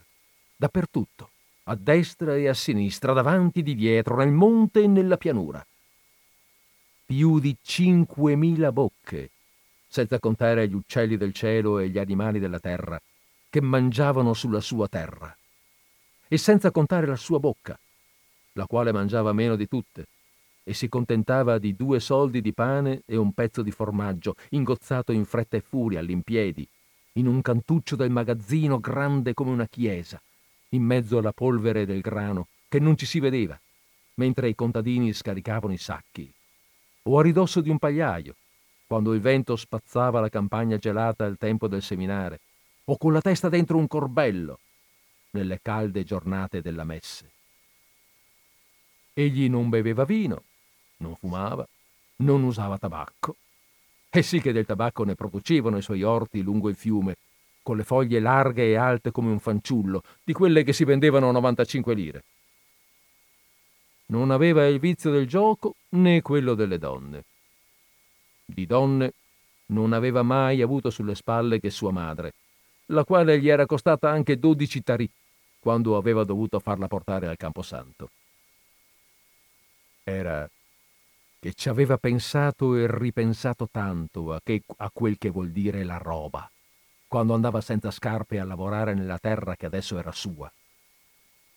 Speaker 1: dappertutto, a destra e a sinistra, davanti e di dietro, nel monte e nella pianura. Più di cinquemila bocche, senza contare gli uccelli del cielo e gli animali della terra, che mangiavano sulla sua terra, e senza contare la sua bocca, la quale mangiava meno di tutte, e si contentava di due soldi di pane e un pezzo di formaggio, ingozzato in fretta e furia all'impiedi, in un cantuccio del magazzino grande come una chiesa, in mezzo alla polvere del grano che non ci si vedeva, mentre i contadini scaricavano i sacchi, o a ridosso di un pagliaio, quando il vento spazzava la campagna gelata al tempo del seminare, o con la testa dentro un corbello, nelle calde giornate della messe. Egli non beveva vino, non fumava, non usava tabacco. E sì che del tabacco ne producevano i suoi orti lungo il fiume, con le foglie larghe e alte come un fanciullo, di quelle che si vendevano a 95 lire. Non aveva il vizio del gioco né quello delle donne. Di donne non aveva mai avuto sulle spalle che sua madre, la quale gli era costata anche 12 tarì quando aveva dovuto farla portare al Camposanto. Era che ci aveva pensato e ripensato tanto a, che, a quel che vuol dire la roba, quando andava senza scarpe a lavorare nella terra che adesso era sua.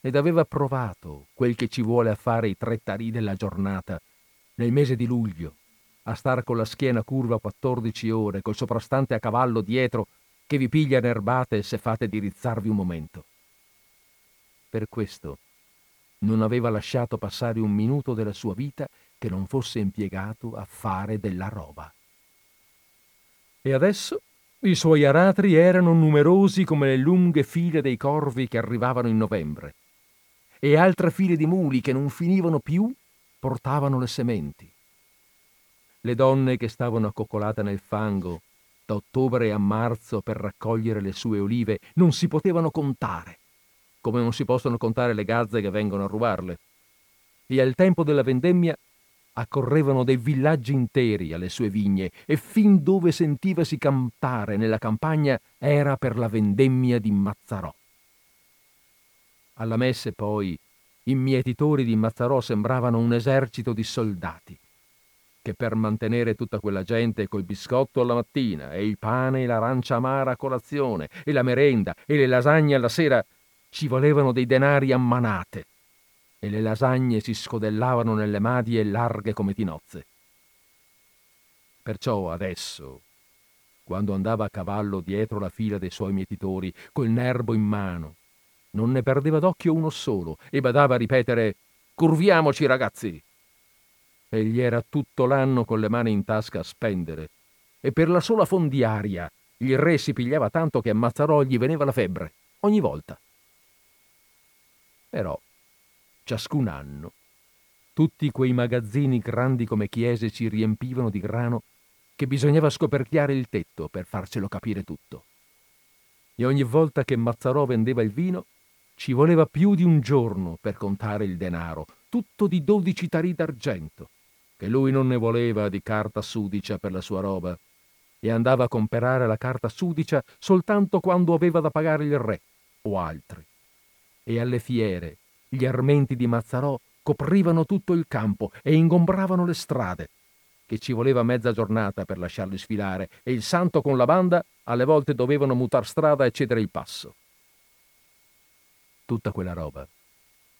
Speaker 1: Ed aveva provato quel che ci vuole a fare i tre tarì della giornata, nel mese di luglio, a star con la schiena curva 14 ore, col soprastante a cavallo dietro, che vi piglia nerbate se fate dirizzarvi un momento. Per questo non aveva lasciato passare un minuto della sua vita che non fosse impiegato a fare della roba. E adesso i suoi aratri erano numerosi come le lunghe file dei corvi che arrivavano in novembre, e altre file di muli che non finivano più portavano le sementi. Le donne che stavano accoccolate nel fango da ottobre a marzo per raccogliere le sue olive non si potevano contare come non si possono contare le gazze che vengono a rubarle. E al tempo della vendemmia accorrevano dei villaggi interi alle sue vigne e fin dove sentivasi cantare nella campagna era per la vendemmia di Mazzarò. Alla messe poi i mietitori di Mazzarò sembravano un esercito di soldati che per mantenere tutta quella gente col biscotto alla mattina e il pane e l'arancia amara a colazione e la merenda e le lasagne alla sera ci volevano dei denari a manate e le lasagne si scodellavano nelle madie larghe come tinozze. Perciò adesso, quando andava a cavallo dietro la fila dei suoi mietitori, col nervo in mano, non ne perdeva d'occhio uno solo e badava a ripetere Curviamoci, ragazzi! Egli era tutto l'anno con le mani in tasca a spendere, e per la sola fondiaria il re si pigliava tanto che a Mazzarò gli veniva la febbre, ogni volta. Però, ciascun anno, tutti quei magazzini grandi come chiese ci riempivano di grano che bisognava scoperchiare il tetto per farcelo capire tutto. E ogni volta che Mazzarò vendeva il vino, ci voleva più di un giorno per contare il denaro, tutto di dodici tarì d'argento, che lui non ne voleva di carta sudicia per la sua roba, e andava a comperare la carta sudicia soltanto quando aveva da pagare il re o altri e alle fiere. Gli armenti di Mazzarò coprivano tutto il campo e ingombravano le strade, che ci voleva mezza giornata per lasciarli sfilare, e il santo con la banda alle volte dovevano mutar strada e cedere il passo. Tutta quella roba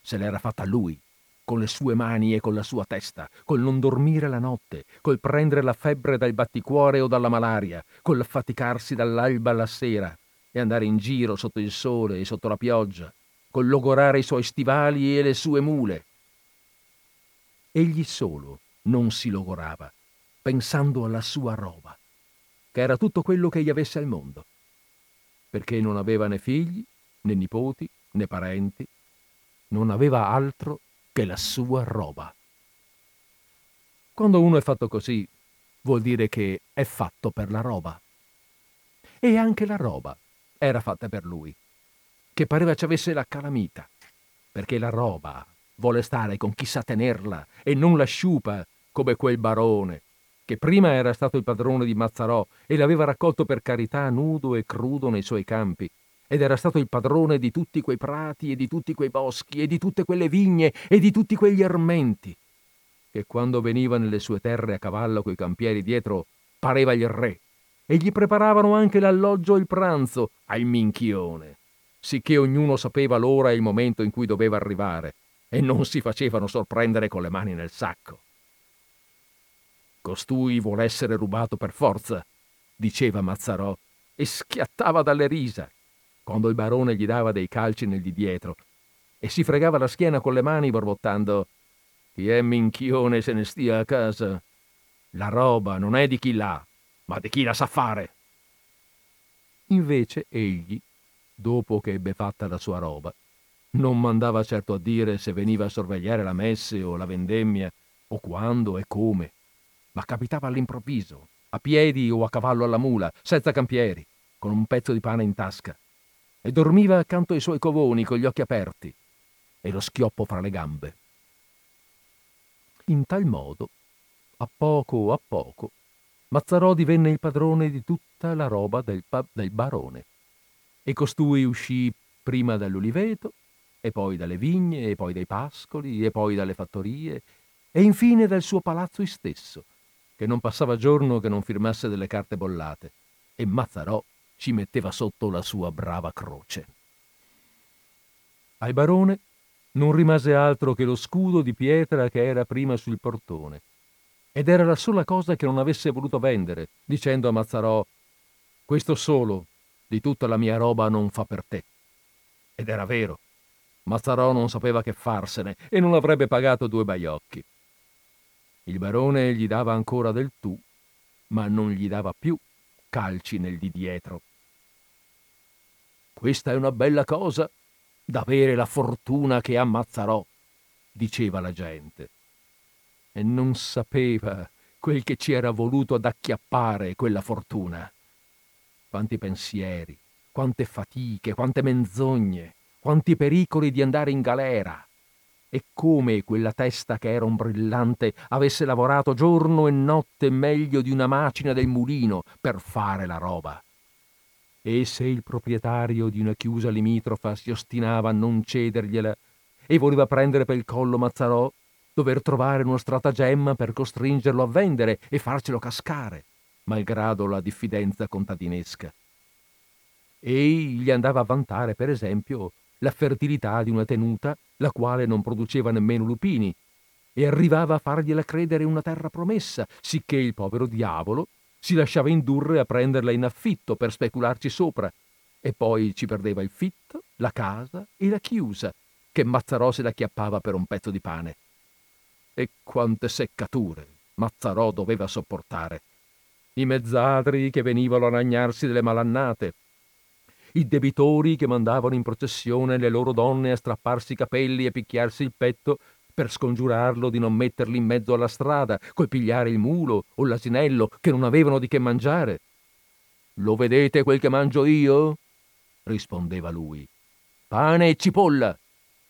Speaker 1: se l'era fatta lui, con le sue mani e con la sua testa, col non dormire la notte, col prendere la febbre dal batticuore o dalla malaria, col affaticarsi dall'alba alla sera e andare in giro sotto il sole e sotto la pioggia, col logorare i suoi stivali e le sue mule. Egli solo non si logorava, pensando alla sua roba, che era tutto quello che gli avesse al mondo, perché non aveva né figli, né nipoti, né parenti, non aveva altro che la sua roba. Quando uno è fatto così, vuol dire che è fatto per la roba. E anche la roba era fatta per lui che pareva ci avesse la calamita, perché la roba vuole stare con chi sa tenerla e non la sciupa come quel barone, che prima era stato il padrone di Mazzarò e l'aveva raccolto per carità nudo e crudo nei suoi campi, ed era stato il padrone di tutti quei prati e di tutti quei boschi e di tutte quelle vigne e di tutti quegli armenti, che quando veniva nelle sue terre a cavallo coi campieri dietro pareva il re, e gli preparavano anche l'alloggio e il pranzo al minchione sicché ognuno sapeva l'ora e il momento in cui doveva arrivare e non si facevano sorprendere con le mani nel sacco. Costui vuole essere rubato per forza, diceva Mazzarò, e schiattava dalle risa quando il barone gli dava dei calci nel di dietro e si fregava la schiena con le mani borbottando chi è minchione se ne stia a casa. La roba non è di chi l'ha, ma di chi la sa fare. Invece egli, dopo che ebbe fatta la sua roba, non mandava certo a dire se veniva a sorvegliare la messe o la vendemmia, o quando e come, ma capitava all'improvviso, a piedi o a cavallo alla mula, senza campieri, con un pezzo di pane in tasca, e dormiva accanto ai suoi covoni con gli occhi aperti e lo schioppo fra le gambe. In tal modo, a poco a poco, Mazzarò divenne il padrone di tutta la roba del, pa- del barone, e costui uscì prima dall'uliveto, e poi dalle vigne, e poi dai pascoli, e poi dalle fattorie, e infine dal suo palazzo stesso, che non passava giorno che non firmasse delle carte bollate, e Mazzarò ci metteva sotto la sua brava croce. Al barone non rimase altro che lo scudo di pietra che era prima sul portone, ed era la sola cosa che non avesse voluto vendere, dicendo a Mazzarò questo solo di tutta la mia roba non fa per te. Ed era vero. Mazzarò non sapeva che farsene e non avrebbe pagato due baiocchi. Il barone gli dava ancora del tu, ma non gli dava più calci nel di dietro. Questa è una bella cosa, d'avere la fortuna che ha Mazzarò, diceva la gente. E non sapeva quel che ci era voluto ad acchiappare quella fortuna. Quanti pensieri, quante fatiche, quante menzogne, quanti pericoli di andare in galera. E come quella testa che era un brillante avesse lavorato giorno e notte meglio di una macina del mulino per fare la roba. E se il proprietario di una chiusa limitrofa si ostinava a non cedergliela e voleva prendere per il collo Mazzarò, dover trovare uno stratagemma per costringerlo a vendere e farcelo cascare, malgrado la diffidenza contadinesca. Ei gli andava a vantare, per esempio, la fertilità di una tenuta la quale non produceva nemmeno lupini, e arrivava a fargliela credere una terra promessa, sicché il povero diavolo si lasciava indurre a prenderla in affitto per specularci sopra, e poi ci perdeva il fitto, la casa e la chiusa, che Mazzarò se la chiappava per un pezzo di pane. E quante seccature Mazzarò doveva sopportare. I mezzadri che venivano a lagnarsi delle malannate, i debitori che mandavano in processione le loro donne a strapparsi i capelli e picchiarsi il petto per scongiurarlo di non metterli in mezzo alla strada, col pigliare il mulo o l'asinello che non avevano di che mangiare. Lo vedete quel che mangio io? rispondeva lui. Pane e cipolla.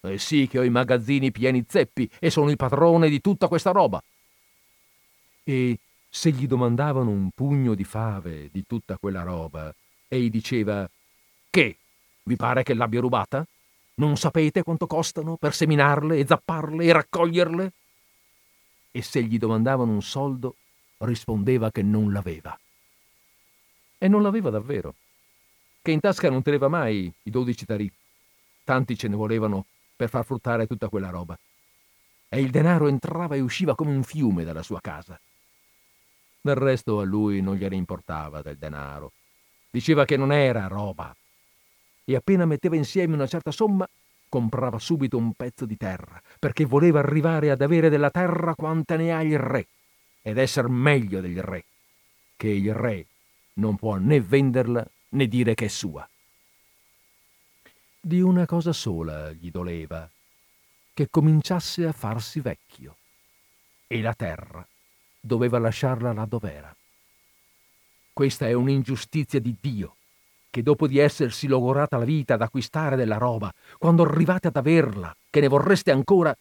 Speaker 1: E sì che ho i magazzini pieni zeppi e sono il padrone di tutta questa roba. E se gli domandavano un pugno di fave di tutta quella roba, ei diceva che? Vi pare che l'abbia rubata? Non sapete quanto costano per seminarle e zapparle e raccoglierle? E se gli domandavano un soldo, rispondeva che non l'aveva. E non l'aveva davvero, che in tasca non teneva mai i dodici tarì. Tanti ce ne volevano per far fruttare tutta quella roba. E il denaro entrava e usciva come un fiume dalla sua casa. Del resto a lui non gliene importava del denaro. Diceva che non era roba, e appena metteva insieme una certa somma, comprava subito un pezzo di terra, perché voleva arrivare ad avere della terra quanta ne ha il re, ed essere meglio del re, che il re non può né venderla né dire che è sua. Di una cosa sola gli doleva, che cominciasse a farsi vecchio, e la terra doveva lasciarla là dov'era. Questa è un'ingiustizia di Dio, che dopo di essersi logorata la vita ad acquistare della roba, quando arrivate ad averla, che ne vorreste ancora,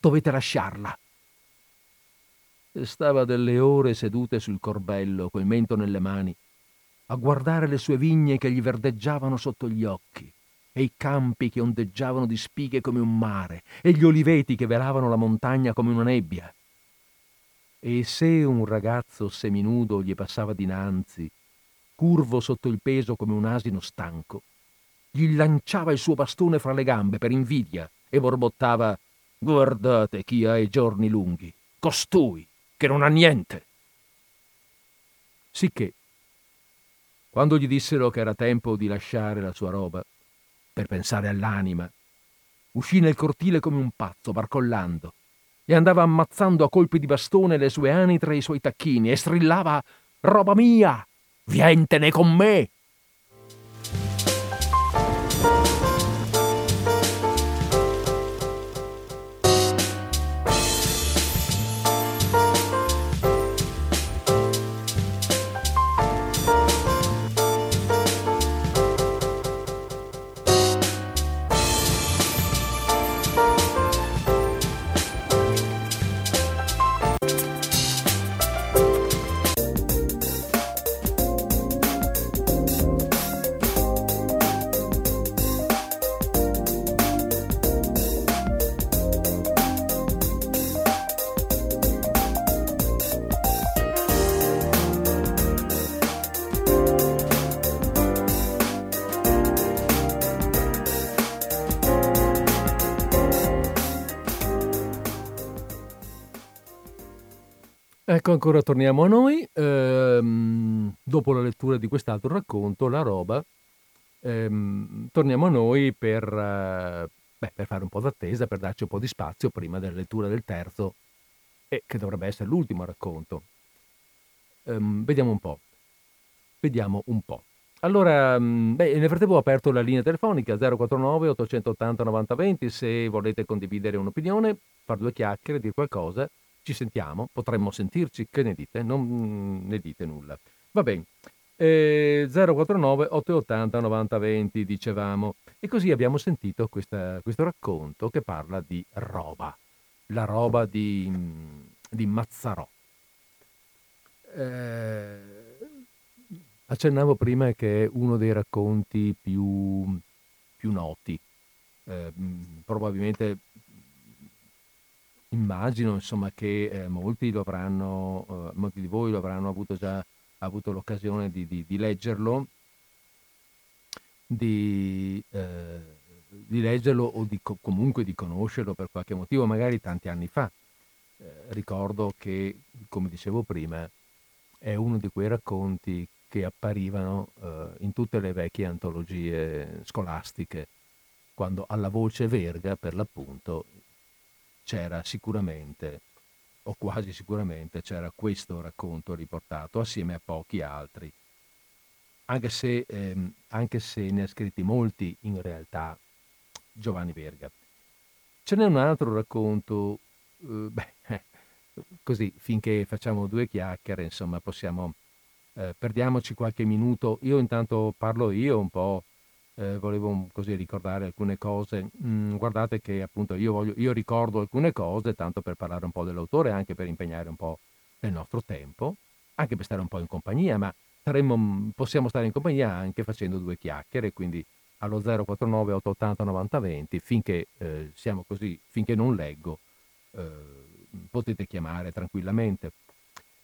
Speaker 1: dovete lasciarla. Stava delle ore sedute sul corbello, col mento nelle mani, a guardare le sue vigne che gli verdeggiavano sotto gli occhi, e i campi che ondeggiavano di spighe come un mare, e gli oliveti che velavano la montagna come una nebbia. E se un ragazzo seminudo gli passava dinanzi, curvo sotto il peso come un asino stanco, gli lanciava il suo bastone fra le gambe per invidia e borbottava Guardate chi ha i giorni lunghi, costui, che non ha niente. Sicché, quando gli dissero che era tempo di lasciare la sua roba per pensare all'anima, uscì nel cortile come un pazzo, barcollando, e andava ammazzando a colpi di bastone le sue anitre e i suoi tacchini e strillava Roba mia! Vientene con me! Ecco, ancora torniamo a noi. Ehm, dopo la lettura di quest'altro racconto, La roba, ehm, torniamo a noi per, eh, beh, per fare un po' d'attesa, per darci un po' di spazio prima della lettura del terzo, e che dovrebbe essere l'ultimo racconto. Ehm, vediamo un po'. Vediamo un po'. Allora, mm, beh, nel frattempo ho aperto la linea telefonica 049 880 9020 se volete condividere un'opinione, fare due chiacchiere, dire qualcosa ci sentiamo, potremmo sentirci, che ne dite? Non ne dite nulla. Va bene. Eh, 049 880 9020 dicevamo. E così abbiamo sentito questa, questo racconto che parla di roba, la roba di, di Mazzarò. Eh, accennavo prima che è uno dei racconti più, più noti, eh, probabilmente Immagino insomma che eh, molti, lo avranno, eh, molti di voi lo avranno avuto già avuto l'occasione di, di, di leggerlo, di, eh, di, leggerlo o di, comunque di conoscerlo per qualche motivo, magari tanti anni fa. Eh, ricordo che, come dicevo prima, è uno di quei racconti che apparivano eh, in tutte le vecchie antologie scolastiche, quando alla voce verga, per l'appunto, c'era sicuramente, o quasi sicuramente, c'era questo racconto riportato assieme a pochi altri, anche se, ehm, anche se ne ha scritti molti in realtà Giovanni Verga. Ce n'è un altro racconto, eh, beh, così finché facciamo due chiacchiere, insomma, possiamo, eh, perdiamoci qualche minuto. Io intanto parlo io un po' eh, volevo così ricordare alcune cose. Mm, guardate che appunto io, voglio, io ricordo alcune cose, tanto per parlare un po' dell'autore, anche per impegnare un po' il nostro tempo, anche per stare un po' in compagnia, ma saremmo, mm, possiamo stare in compagnia anche facendo due chiacchiere, quindi allo 049 880 9020 finché eh, siamo così, finché non leggo, eh, potete chiamare tranquillamente.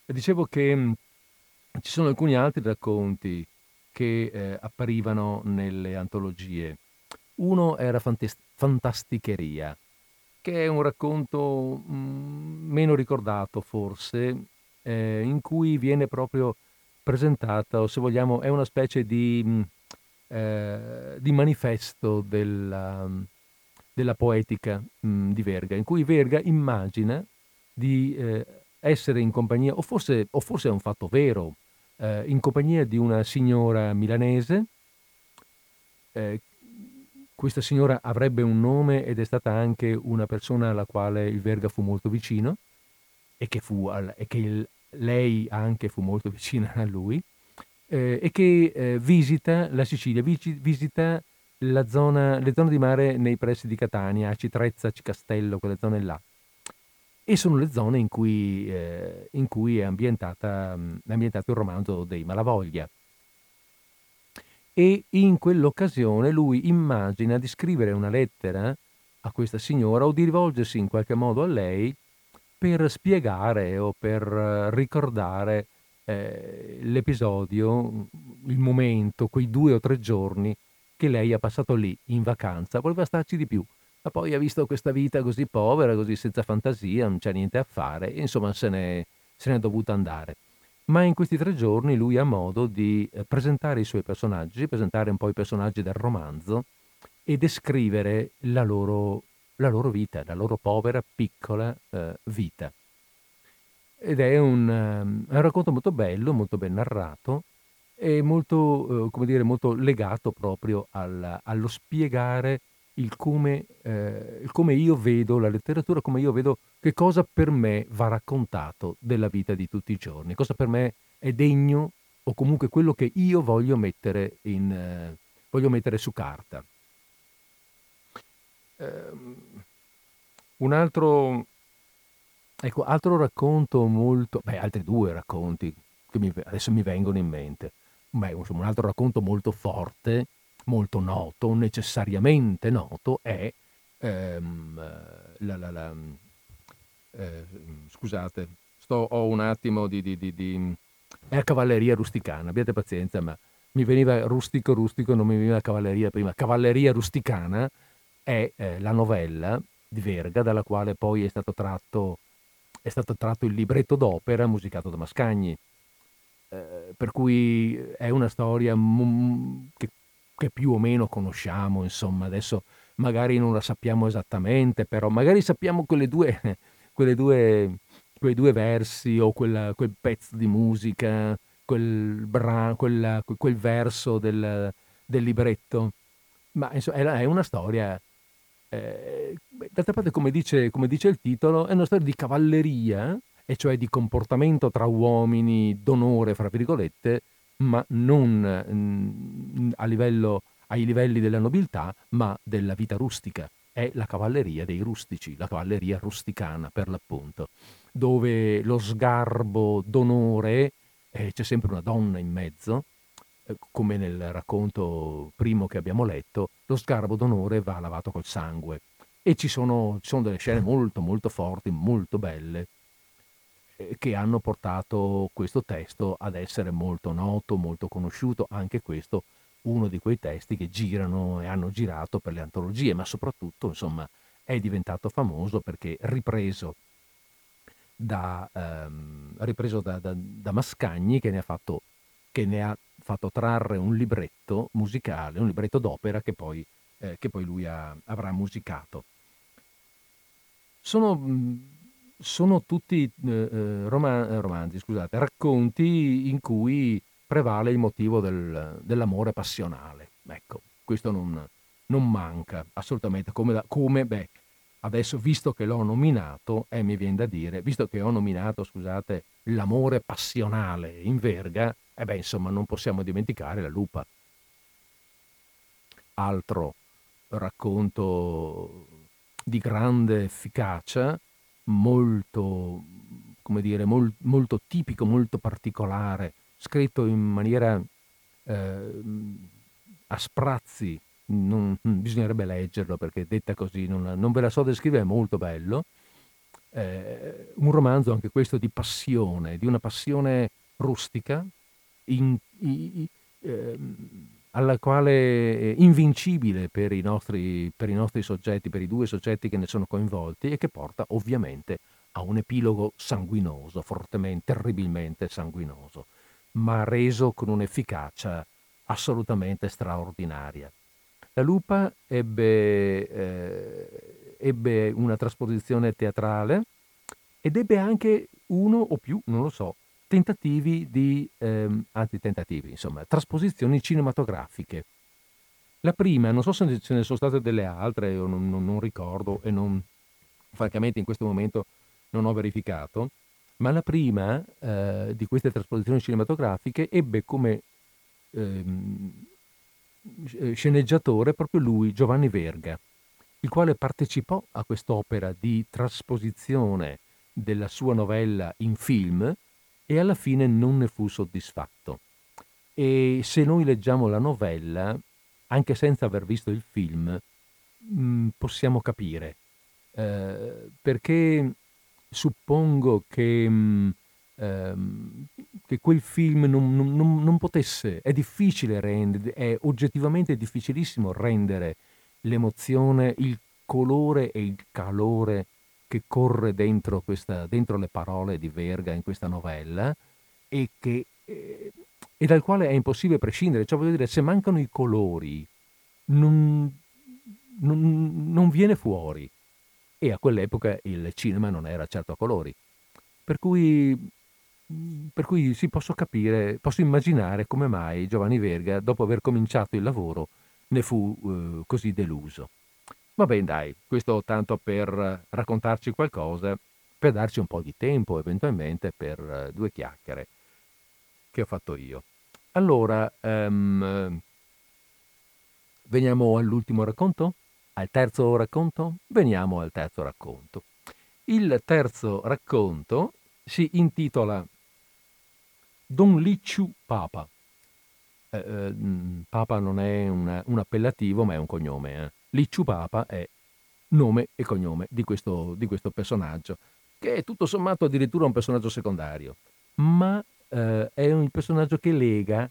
Speaker 1: Dicevo che mh, ci sono alcuni altri racconti che eh, apparivano nelle antologie. Uno era Fantas- Fantasticheria, che è un racconto mh, mm, meno ricordato forse, eh, in cui viene proprio presentata, o se vogliamo, è una specie di, mh, mm, eh, di manifesto della, della poetica mh, mm, di Verga, in cui Verga immagina di eh, essere in compagnia, o forse, o forse è un fatto vero, eh, in compagnia di una signora milanese. Eh, questa signora avrebbe un nome ed è stata anche una persona alla quale il Verga fu molto vicino e che, fu, e che il, lei anche fu molto vicina a lui eh, e che eh, visita la Sicilia, visita zona, le zone di mare nei pressi di Catania, Citrezza, Cicastello, quelle zone là e sono le zone in cui, eh, in cui è, ambientata, è ambientato il romanzo dei Malavoglia. E in quell'occasione lui immagina di scrivere una lettera a questa signora o di rivolgersi in qualche modo a lei per spiegare o per ricordare eh, l'episodio, il momento, quei due o tre giorni che lei ha passato lì in vacanza. Voleva starci di più ma poi ha visto questa vita così povera, così senza fantasia, non c'è niente a fare, insomma se ne, se n'è dovuta andare. ma in questi tre giorni lui ha modo di eh, presentare i suoi personaggi, presentare un po' i personaggi del romanzo e descrivere la loro, la loro vita, la loro povera, piccola eh, vita. Ed è un, um, un, racconto molto bello, molto ben narrato e molto, eh, dire, molto legato proprio al, allo spiegare il come, eh, il come io vedo la letteratura, come io vedo che cosa per me va raccontato della vita di tutti i giorni, cosa per me è degno o comunque quello che io voglio mettere, in, eh, voglio mettere su carta. Um, un altro, ecco, altro racconto molto, beh, altri due racconti che mi, adesso mi vengono in mente. Beh, insomma, un altro racconto molto forte molto noto, necessariamente noto, è ehm, la, la, la, eh, scusate, sto, ho un attimo di, di, di, di, è la cavalleria rusticana, abbiate pazienza, ma mi veniva rustico rustico, non mi veniva cavalleria prima. Cavalleria rusticana è eh, la novella di Verga, dalla quale poi è stato tratto, è stato tratto il libretto d'opera musicato da Mascagni. Eh, per cui è una storia che che più o meno conosciamo, insomma, adesso magari non la sappiamo esattamente, però magari sappiamo quelle due, quelle due, quei due versi o quella, quel pezzo di musica, quel, bra, quella, quel verso del, del, libretto. Ma insomma, è una storia, eh, d'altra parte, come dice, come dice il titolo, è una storia di cavalleria, e cioè di comportamento tra uomini, d'onore, fra virgolette, ma non mh, a livello, ai livelli della nobiltà, ma della vita rustica. È la cavalleria dei rustici, la cavalleria rusticana per l'appunto, dove lo sgarbo d'onore, eh, c'è sempre una donna in mezzo, eh, come nel racconto primo che abbiamo letto, lo sgarbo d'onore va lavato col sangue. E ci sono, ci sono delle scene molto molto forti, molto belle, che hanno portato questo testo ad essere molto noto, molto conosciuto, anche questo uno di quei testi che girano e hanno girato per le antologie, ma soprattutto insomma è diventato famoso perché ripreso da, ehm, ripreso da, da, da Mascagni che ne, fatto, che ne, ha fatto, trarre un libretto musicale, un libretto d'opera che poi, eh, che poi lui ha, avrà musicato. Sono sono tutti eh, eh roman- eh, romanzi, scusate, racconti in cui prevale il motivo del, dell'amore passionale. Ecco, questo non, non manca assolutamente. Come, da, come, beh, adesso visto che l'ho nominato, eh, mi viene da dire, visto che ho nominato, scusate, l'amore passionale in verga, eh beh, insomma, non possiamo dimenticare la lupa. Altro racconto di grande efficacia molto, come dire, mol, molto tipico, molto particolare, scritto in maniera eh, a sprazzi, non, bisognerebbe leggerlo perché detta così non, non, ve la so descrivere, è molto bello. Eh, un romanzo anche questo di passione, di una passione rustica, in, in, eh, alla quale eh, invincibile per i, nostri, per i nostri soggetti, per i due soggetti che ne sono coinvolti e che porta ovviamente a un epilogo sanguinoso, fortemente, terribilmente sanguinoso, ma reso con un'efficacia assolutamente straordinaria. La Lupa ebbe, eh, ebbe una trasposizione teatrale ed ebbe anche uno o più, non lo so, tentativi di, ehm, anzi tentativi, insomma, trasposizioni cinematografiche. La prima, non so se ce ne sono state delle altre, io non, non, non ricordo e non, francamente in questo momento non ho verificato, ma la prima eh, di queste trasposizioni cinematografiche ebbe come ehm, sceneggiatore proprio lui, Giovanni Verga, il quale partecipò a quest'opera di trasposizione della sua novella in film e alla fine non ne fu soddisfatto. E se noi leggiamo la novella, anche senza aver visto il film, mm, possiamo capire, eh, perché suppongo che, mm, ehm, che, quel film non, non, non, potesse, è difficile rendere, è oggettivamente difficilissimo rendere l'emozione, il colore e il calore che corre dentro, questa, dentro le parole di Verga in questa novella e, che, eh, e dal quale è impossibile prescindere. Cioè, voglio dire, se mancano i colori, non, non, non viene fuori. E a quell'epoca il cinema non era certo a colori. Per cui, per cui sì, posso capire, posso immaginare come mai Giovanni Verga, dopo aver cominciato il lavoro, ne fu eh, così deluso. Va bene, dai, questo tanto per raccontarci qualcosa, per darci un po' di tempo eventualmente per eh, due chiacchiere che ho fatto io. Allora, um, veniamo all'ultimo racconto? Al terzo racconto? Veniamo al terzo racconto. Il terzo racconto si intitola Don Licciu Papa. Eh, eh, Papa non è una, un appellativo, ma è un cognome. Eh. Licciu Papa è nome e cognome di questo, di questo, personaggio, che è tutto sommato addirittura un personaggio secondario, ma eh, è un personaggio che lega,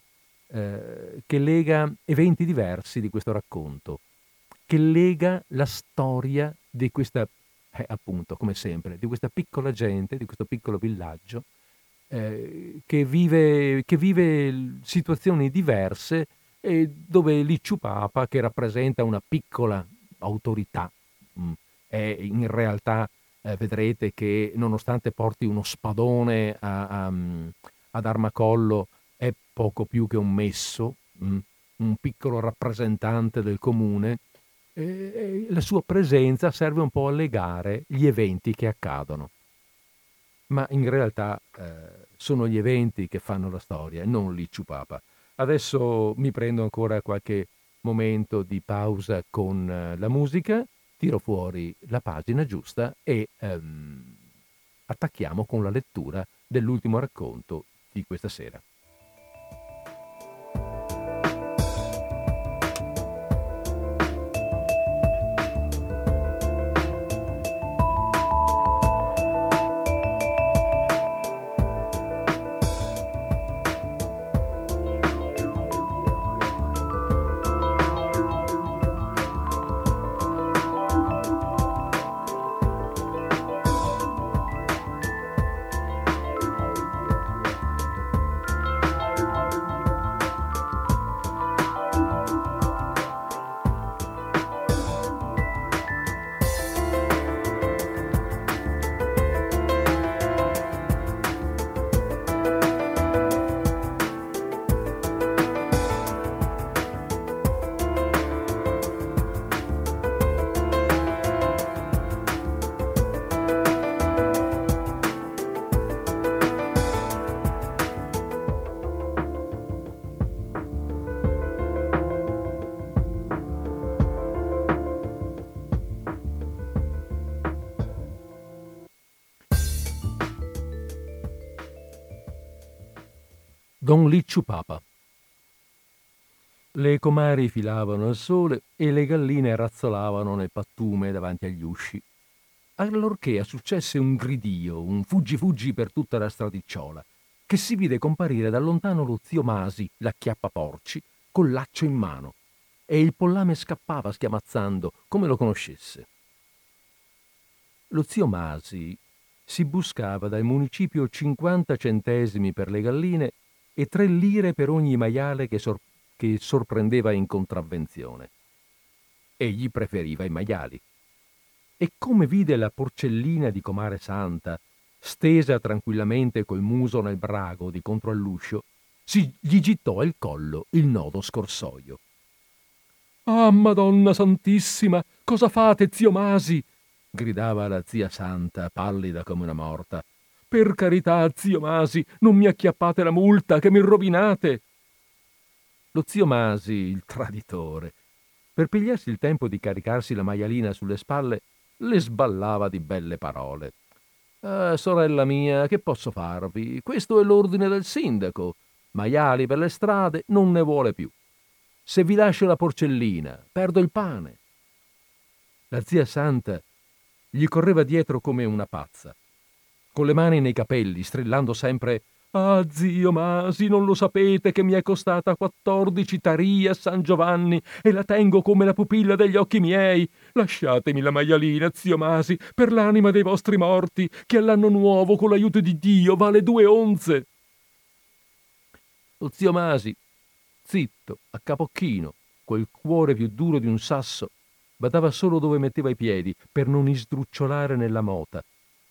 Speaker 1: eh, che lega eventi diversi di questo racconto, che lega la storia di questa, eh, appunto, come sempre, di questa piccola gente, di questo piccolo villaggio, eh, che, vive, che, vive, situazioni diverse dove Licciu Papa, che rappresenta una piccola autorità, mm, è in realtà eh, vedrete che nonostante porti uno spadone a, a, ad armacollo, è poco più che un messo, mh, un piccolo rappresentante del comune, la sua presenza serve un po' a legare gli eventi che accadono. Ma in realtà eh, sono gli eventi che fanno la storia, non l'Icciu Papa. Adesso mi prendo ancora qualche momento di pausa con eh, la musica, tiro fuori la pagina giusta e ehm, attacchiamo con la lettura dell'ultimo racconto di questa sera. Don Licciu Papa. Le comari filavano al sole e le galline razzolavano nel pattume davanti agli usci. Allorché successe un gridio, un fuggi fuggi per tutta la stradicciola, che si vide comparire da lontano lo zio Masi, la chiappa porci, col laccio in mano, e il pollame scappava schiamazzando come lo conoscesse. Lo zio Masi si buscava dal municipio 50 centesimi per le galline e tre lire per ogni maiale che, sor- che sorprendeva in contravvenzione. Egli preferiva i maiali. E come vide la porcellina di comare santa, stesa tranquillamente col muso nel brago di contro all'uscio, si gli gittò al collo il nodo scorsoio. Ah, Madonna Santissima, cosa fate, zio Masi? gridava la zia Santa, pallida come una morta. Per carità, zio Masi, non mi acchiappate la multa, che mi rovinate. Lo zio Masi, il traditore, per pigliarsi il tempo di caricarsi la maialina sulle spalle, le sballava di belle parole. Ah, sorella mia, che posso farvi? Questo è l'ordine del sindaco. Maiali per le strade non ne vuole più. Se vi lascio la porcellina, perdo il pane. La zia Santa gli correva dietro come una pazza con le mani nei capelli, strillando sempre Ah, zio Masi, non lo sapete che mi è costata quattordici tarie a San Giovanni e la tengo come la pupilla degli occhi miei. Lasciatemi la maialina, zio Masi, per l'anima dei vostri morti, che all'anno nuovo, con l'aiuto di Dio, vale due onze. lo zio Masi, zitto, a capocchino, quel cuore più duro di un sasso, badava solo dove metteva i piedi per non isdrucciolare nella mota,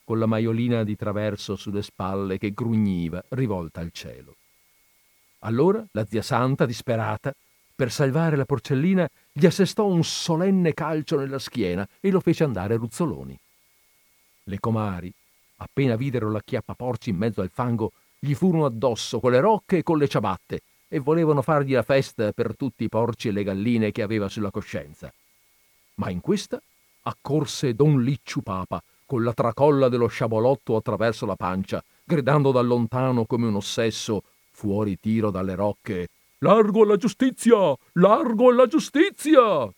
Speaker 1: con la maiolina di traverso sulle spalle che grugniva rivolta al cielo. Allora la zia Santa, disperata, per salvare la porcellina, gli assestò un solenne calcio nella schiena e lo fece andare ruzzoloni. Le comari, appena videro la chiappa porci in mezzo al fango, gli furono addosso con le rocche e con le ciabatte e volevano fargli la festa per tutti i porci e le galline che aveva sulla coscienza. Ma in questa accorse don Licciu Papa con la tracolla dello sciabolotto attraverso la pancia, gridando da lontano come un ossesso, fuori tiro dalle rocche, Largo alla giustizia! Largo alla giustizia!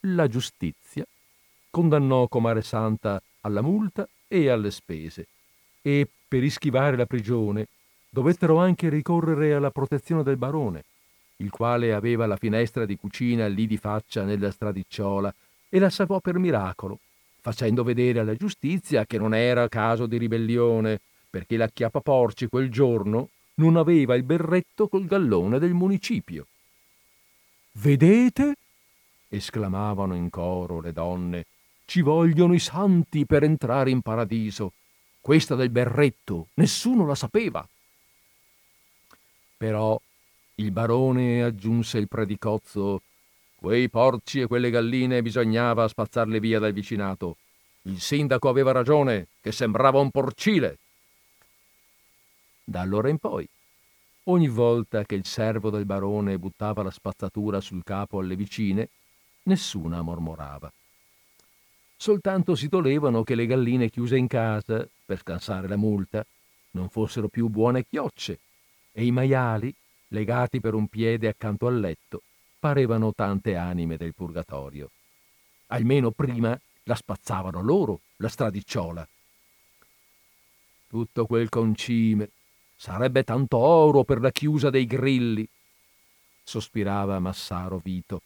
Speaker 1: La giustizia condannò Comare Santa alla multa e alle spese e, per ischivare la prigione, dovettero anche ricorrere alla protezione del barone, il quale aveva la finestra di cucina lì di faccia nella stradiciola e la salvò per miracolo, facendo vedere alla giustizia che non era caso di ribellione, perché la chiappaporci quel giorno non aveva il berretto col gallone del municipio. Vedete? esclamavano in coro le donne. Ci vogliono i santi per entrare in paradiso. Questa del berretto nessuno la sapeva. Però il barone aggiunse il predicozzo Quei porci e quelle galline bisognava spazzarle via dal vicinato. Il sindaco aveva ragione, che sembrava un porcile. Da allora in poi, ogni volta che il servo del barone buttava la spazzatura sul capo alle vicine, nessuna mormorava. Soltanto si dolevano che le galline chiuse in casa, per scansare la multa, non fossero più buone chiocce, e i maiali, legati per un piede accanto al letto, parevano tante anime del purgatorio. Almeno prima la spazzavano loro, la stradicciola. Tutto quel concime sarebbe tanto oro per la chiusa dei grilli, sospirava Massaro Vito.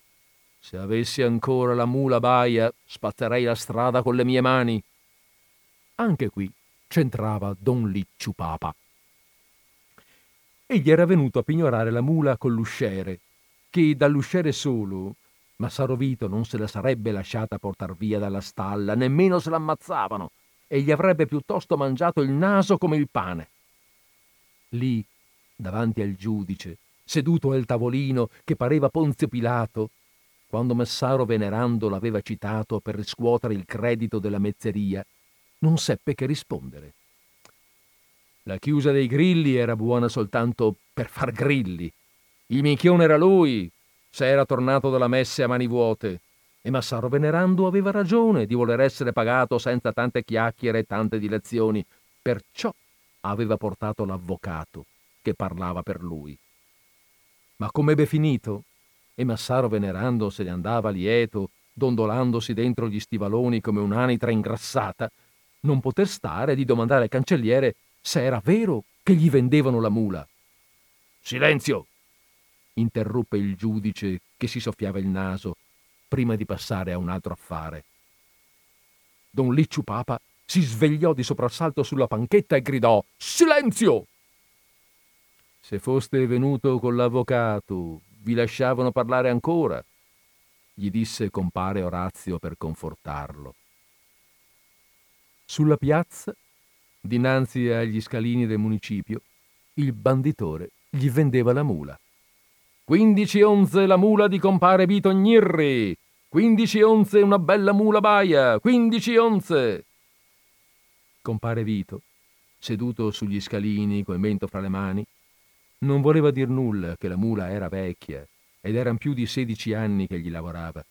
Speaker 1: Se avessi ancora la mula baia, spazzerei la strada con le mie mani. Anche qui c'entrava Don Licciu Papa. Egli era venuto a pignorare la mula con l'usciere che dall'usciere solo Massaro Vito non se la sarebbe lasciata portar via dalla stalla, nemmeno se l'ammazzavano, e gli avrebbe piuttosto mangiato il naso come il pane. Lì, davanti al giudice, seduto al tavolino che pareva Ponzio Pilato, quando Massaro Venerando l'aveva citato per riscuotere il credito della mezzeria, non seppe che rispondere. La chiusa dei grilli era buona soltanto per far grilli, il minchione era lui, se era tornato dalla messe a mani vuote. E Massaro Venerando aveva ragione di voler essere pagato senza tante chiacchiere e tante dilezioni. Perciò aveva portato l'avvocato che parlava per lui. Ma come ebbe finito? E Massaro Venerando se ne andava lieto, dondolandosi dentro gli stivaloni come un'anitra ingrassata, non poter stare di domandare al cancelliere se era vero che gli vendevano la mula. Silenzio! Interruppe il giudice che si soffiava il naso prima di passare a un altro affare. Don Licciu Papa si svegliò di soprassalto sulla panchetta e gridò Silenzio! Se foste venuto con l'avvocato, vi lasciavano parlare ancora, gli disse compare Orazio per confortarlo. Sulla piazza, dinanzi agli scalini del municipio, il banditore gli vendeva la mula. 15 onze la mula di compare Vito Gnirri. 15 onze una bella mula baia. 15 onze. Compare Vito, seduto sugli scalini col mento fra le mani, non voleva dir nulla che la mula era vecchia ed eran più di sedici anni che gli lavorava.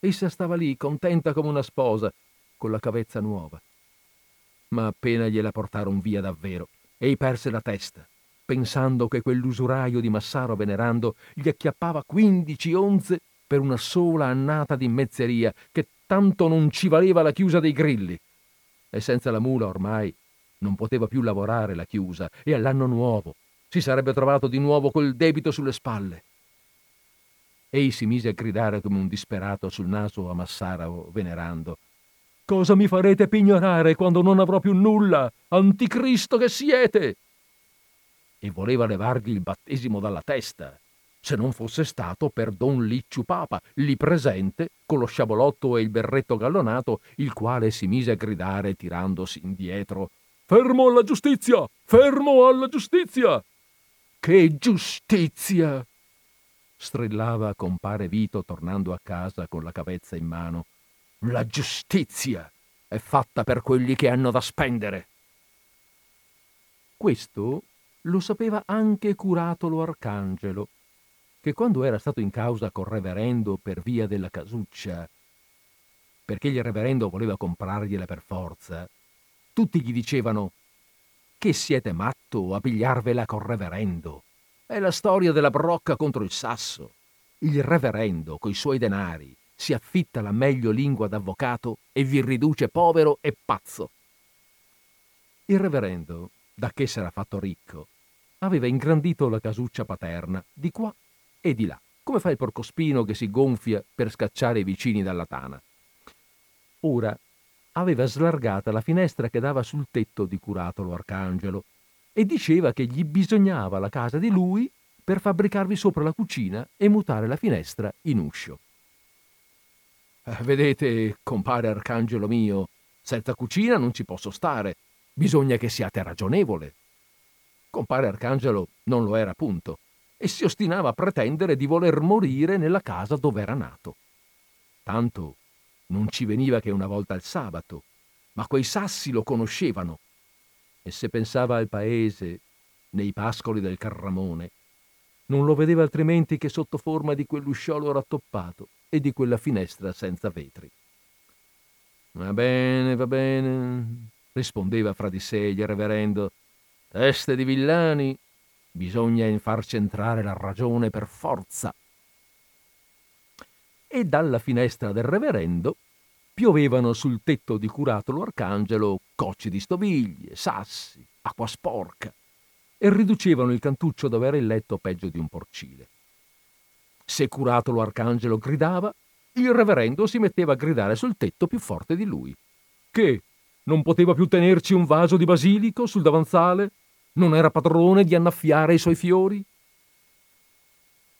Speaker 1: Essa stava lì, contenta come una sposa, con la cavezza nuova. Ma appena gliela portarono via davvero, ei perse la testa pensando che quell'usuraio di Massaro Venerando gli acchiappava quindici onze per una sola annata di mezzeria, che tanto non ci valeva la chiusa dei grilli. E senza la mula ormai non poteva più lavorare la chiusa, e all'anno nuovo si sarebbe trovato di nuovo col debito sulle spalle. Ei si mise a gridare come un disperato sul naso a Massaro Venerando. Cosa mi farete pignorare quando non avrò più nulla? Anticristo che siete! E voleva levargli il battesimo dalla testa, se non fosse stato per don Licciu Papa, lì presente, con lo sciabolotto e il berretto gallonato, il quale si mise a gridare tirandosi indietro Fermo alla giustizia! Fermo alla giustizia! Che giustizia! strillava compare Vito tornando a casa con la cavezza in mano. La giustizia è fatta per quelli che hanno da spendere. Questo lo sapeva anche Curatolo Arcangelo, che quando era stato in causa col reverendo per via della casuccia, perché il reverendo voleva comprargliela per forza, tutti gli dicevano che siete matto a pigliarvela col reverendo. È la storia della brocca contro il sasso. Il reverendo, coi suoi denari, si affitta la meglio lingua d'avvocato e vi riduce povero e pazzo. Il reverendo, da che s'era fatto ricco, aveva ingrandito la casuccia paterna di qua e di là, come fa il porcospino che si gonfia per scacciare i vicini dalla tana. Ora aveva slargata la finestra che dava sul tetto di Curatolo Arcangelo e diceva che gli bisognava la casa di lui per fabbricarvi sopra la cucina e mutare la finestra in uscio. Eh, vedete, compare Arcangelo mio, senza cucina non ci posso stare, bisogna che siate ragionevole. Compare Arcangelo non lo era punto e si ostinava a pretendere di voler morire nella casa dove era nato. Tanto non ci veniva che una volta al sabato, ma quei sassi lo conoscevano. E se pensava al paese, nei pascoli del Carramone, non lo vedeva altrimenti che sotto forma di quell'usciolo rattoppato e di quella finestra senza vetri. Va bene, va bene, rispondeva fra di sé il reverendo. Teste di villani, Bisogna farci entrare la ragione per forza. E dalla finestra del reverendo piovevano sul tetto di Curatolo Arcangelo cocci di stoviglie, sassi, acqua sporca e riducevano il cantuccio dove era il letto peggio di un porcile. Se Curatolo Arcangelo gridava, il reverendo si metteva a gridare sul tetto più forte di lui. Che? Non poteva più tenerci un vaso di basilico sul davanzale? Non era padrone di annaffiare i suoi fiori?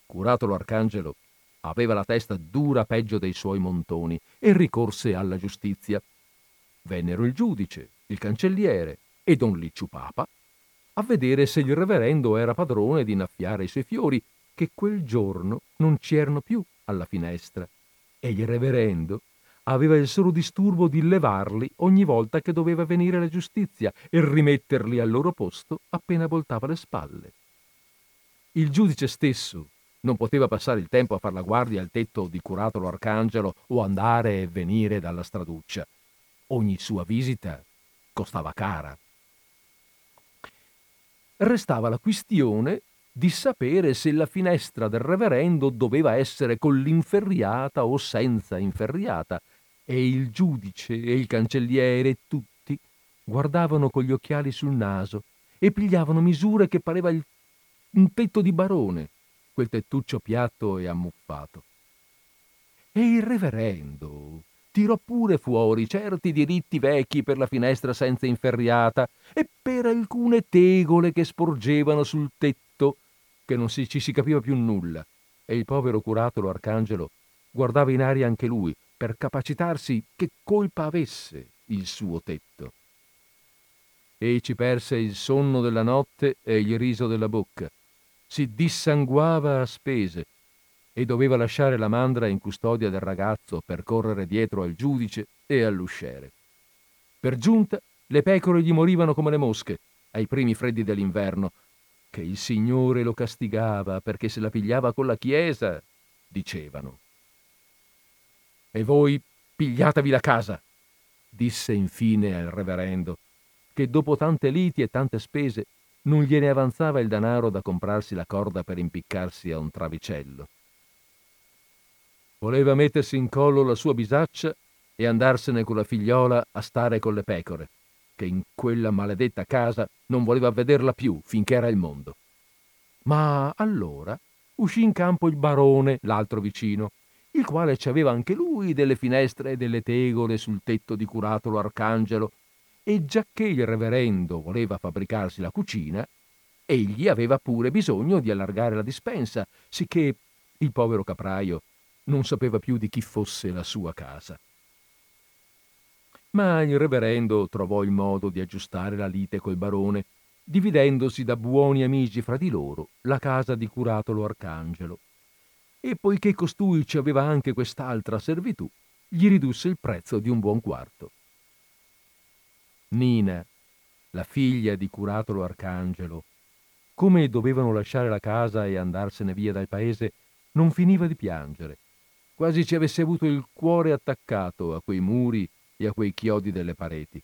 Speaker 1: Curato l'arcangelo, aveva la testa dura peggio dei suoi montoni e ricorse alla giustizia. Vennero il giudice, il cancelliere e don Licciu Papa a vedere se il reverendo era padrone di innaffiare i suoi fiori, che quel giorno non c'erano più alla finestra, e il reverendo aveva il solo disturbo di levarli ogni volta che doveva venire la giustizia e rimetterli al loro posto appena voltava le spalle. Il giudice stesso non poteva passare il tempo a far la guardia al tetto di Curatolo Arcangelo o andare e venire dalla straduccia. Ogni sua visita costava cara. Restava la questione di sapere se la finestra del reverendo doveva essere con l'inferriata o senza inferriata, e il giudice e il cancelliere tutti guardavano con gli occhiali sul naso e pigliavano misure che pareva il, un tetto di barone, quel tettuccio piatto e ammuffato. E il reverendo tirò pure fuori certi diritti vecchi per la finestra senza inferriata e per alcune tegole che sporgevano sul tetto, che non si, ci si capiva più nulla, e il povero curatolo Arcangelo guardava in aria anche lui, per capacitarsi che colpa avesse il suo tetto. Ei ci perse il sonno della notte e il riso della bocca, si dissanguava a spese e doveva lasciare la mandra in custodia del ragazzo per correre dietro al giudice e all'usciere. Per giunta le pecore gli morivano come le mosche ai primi freddi dell'inverno, che il Signore lo castigava perché se la pigliava con la Chiesa, dicevano. E voi pigliatevi la casa, disse infine al reverendo, che dopo tante liti e tante spese non gliene avanzava il denaro da comprarsi la corda per impiccarsi a un travicello. Voleva mettersi in collo la sua bisaccia e andarsene con la figliola a stare con le pecore, che in quella maledetta casa non voleva vederla più finché era il mondo. Ma allora uscì in campo il barone, l'altro vicino, il quale ci aveva anche lui delle finestre e delle tegole sul tetto di Curatolo Arcangelo, e giacché il reverendo voleva fabbricarsi la cucina, egli aveva pure bisogno di allargare la dispensa, sicché il povero capraio non sapeva più di chi fosse la sua casa. Ma il reverendo trovò il modo di aggiustare la lite col barone, dividendosi da buoni amici fra di loro la casa di curatolo arcangelo. E poiché costui ci aveva anche quest'altra servitù, gli ridusse il prezzo di un buon quarto. Nina, la figlia di curatolo arcangelo, come dovevano lasciare la casa e andarsene via dal paese, non finiva di piangere, quasi ci avesse avuto il cuore attaccato a quei muri e a quei chiodi delle pareti.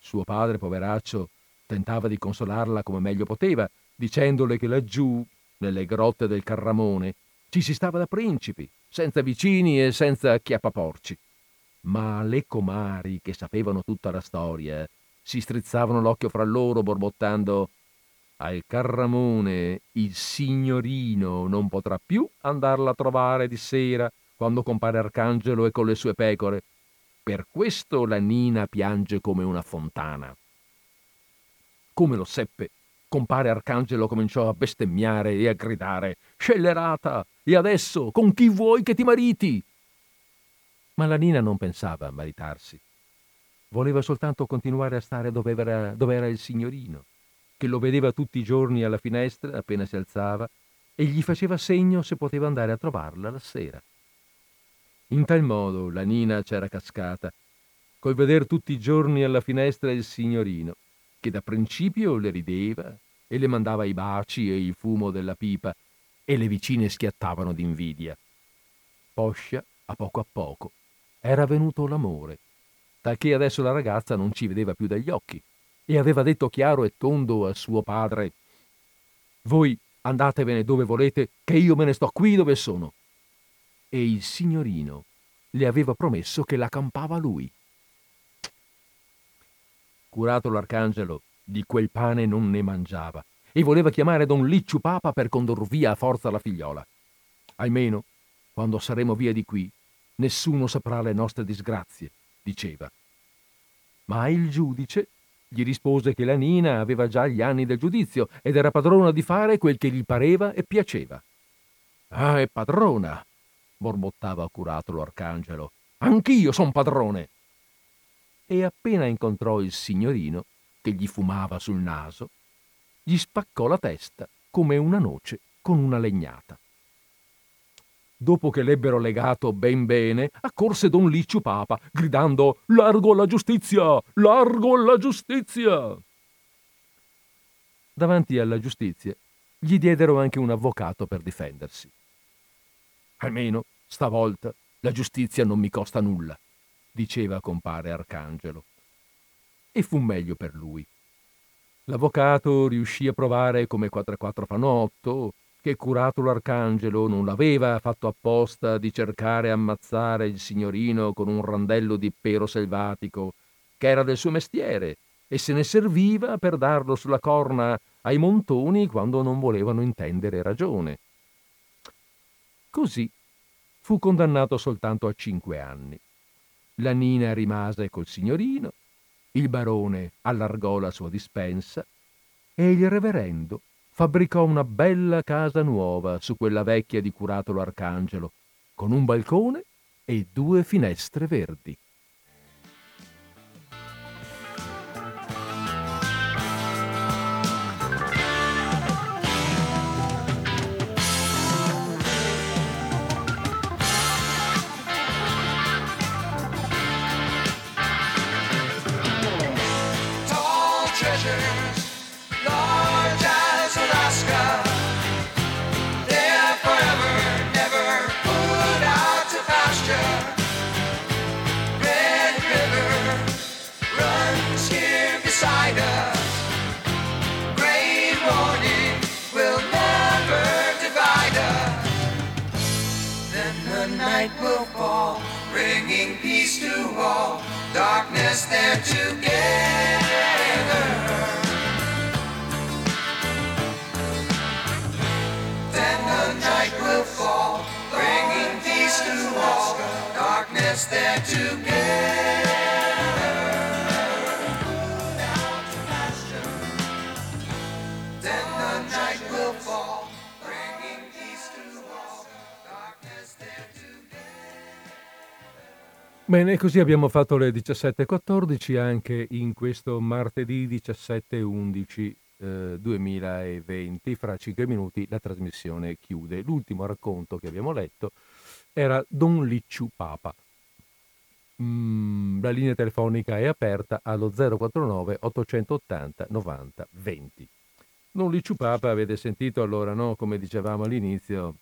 Speaker 1: Suo padre, poveraccio, tentava di consolarla come meglio poteva, dicendole che laggiù, nelle grotte del Carramone, ci si stava da principi, senza vicini e senza acchiappaporci. Ma le comari, che sapevano tutta la storia, si strizzavano l'occhio fra loro borbottando al Carramone il signorino non potrà più andarla a trovare di sera quando compare Arcangelo e con le sue pecore. Per questo la Nina piange come una fontana. Come lo seppe, compare Arcangelo cominciò a bestemmiare e a gridare Scellerata! E adesso con chi vuoi che ti mariti? Ma la Nina non pensava a maritarsi. Voleva soltanto continuare a stare dove era, dove era il signorino che lo vedeva tutti i giorni alla finestra appena si alzava e gli faceva segno se poteva andare a trovarla la sera. In tal modo la Nina c'era cascata, col veder tutti i giorni alla finestra il signorino, che da principio le rideva e le mandava i baci e il fumo della pipa, e le vicine schiattavano d'invidia. Poscia, a poco a poco, era venuto l'amore, talché adesso la ragazza non ci vedeva più dagli occhi e aveva detto chiaro e tondo a suo padre Voi andatevene dove volete, che io me ne sto qui dove sono. E il signorino le aveva promesso che la campava lui. Curato l'arcangelo, di quel pane non ne mangiava e voleva chiamare don Licciu Papa per condor via a forza la figliola. Almeno, quando saremo via di qui, nessuno saprà le nostre disgrazie, diceva. Ma il giudice gli rispose che la Nina aveva già gli anni del giudizio ed era padrona di fare quel che gli pareva e piaceva. Ah, è padrona, borbottava curatolo Arcangelo. Anch'io son padrone. E appena incontrò il signorino, che gli fumava sul naso, gli spaccò la testa come una noce con una legnata. Dopo che l'ebbero legato ben bene, accorse don Licciu Papa, gridando Largo alla giustizia! Largo alla giustizia! Davanti alla giustizia gli diedero anche un avvocato per difendersi. Almeno, stavolta, la giustizia non mi costa nulla, diceva compare Arcangelo. E fu meglio per lui. L'avvocato riuscì a provare come 4 e 4 fanno 8, che curato l'arcangelo non l'aveva fatto apposta di cercare ammazzare il signorino con un randello di pero selvatico, che era del suo mestiere, e se ne serviva per darlo sulla corna ai montoni quando non volevano intendere ragione. Così fu condannato soltanto a cinque anni. La Nina rimase col signorino, il barone allargò la sua dispensa e il reverendo fabbricò una bella casa nuova su quella vecchia di Curatolo Arcangelo, con un balcone e due finestre verdi.
Speaker 2: Darkness there together. Then the night will fall, bringing peace to all, darkness there together.
Speaker 1: Bene, così abbiamo fatto le 17.14 anche in questo martedì 17.11 eh, 2020. Fra cinque minuti la trasmissione chiude. L'ultimo racconto che abbiamo letto era Don Licciu Papa. Mm, la linea telefonica è aperta allo 049 880 90 20. Don Licciu Papa, avete sentito allora, no? come dicevamo all'inizio,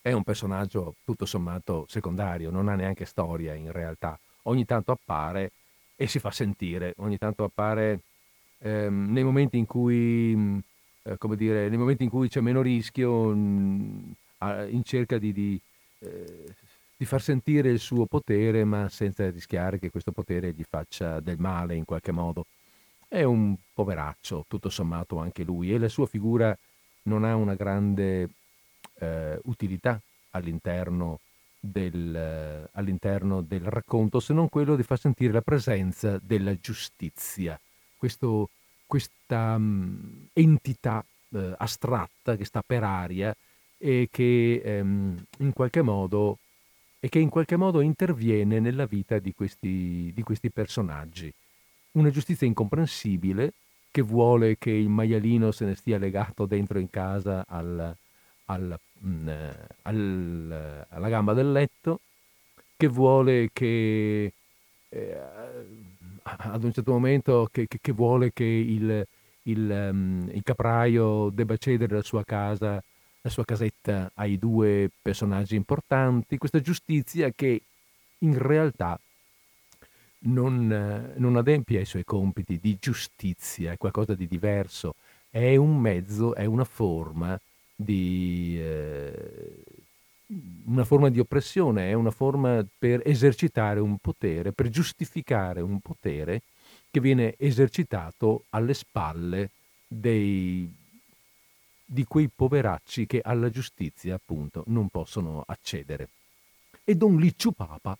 Speaker 1: è un personaggio tutto sommato secondario, non ha neanche storia in realtà. Ogni tanto appare e si fa sentire, ogni tanto appare ehm, nei momenti in cui, mm, eh, come dire, nei momenti in cui c'è meno rischio, mh, mm, in cerca di, di, eh, di, far sentire il suo potere, ma senza rischiare che questo potere gli faccia del male in qualche modo. È un poveraccio, tutto sommato anche lui, e la sua figura non ha una grande eh, utilità all'interno del, eh, all'interno del racconto, se non quello di far sentire la presenza della giustizia, Questo, questa um, entità eh, astratta che sta per aria e che, ehm, in qualche modo, e che in qualche modo interviene nella vita di questi, di questi personaggi. Una giustizia incomprensibile che vuole che il maialino se ne stia legato dentro in casa al, al, mh, mm, al, alla gamba del letto, che vuole che eh, ad un certo momento che, che, che vuole che il, il, um, il, capraio debba cedere la sua casa, la sua casetta ai due personaggi importanti, questa giustizia che in realtà non, non adempie ai suoi compiti di giustizia, è qualcosa di diverso, è un mezzo, è una forma di eh, una forma di oppressione, è una forma per esercitare un potere, per giustificare un potere che viene esercitato alle spalle dei, di quei poveracci che alla giustizia appunto non possono accedere. E Don Licciu Papa,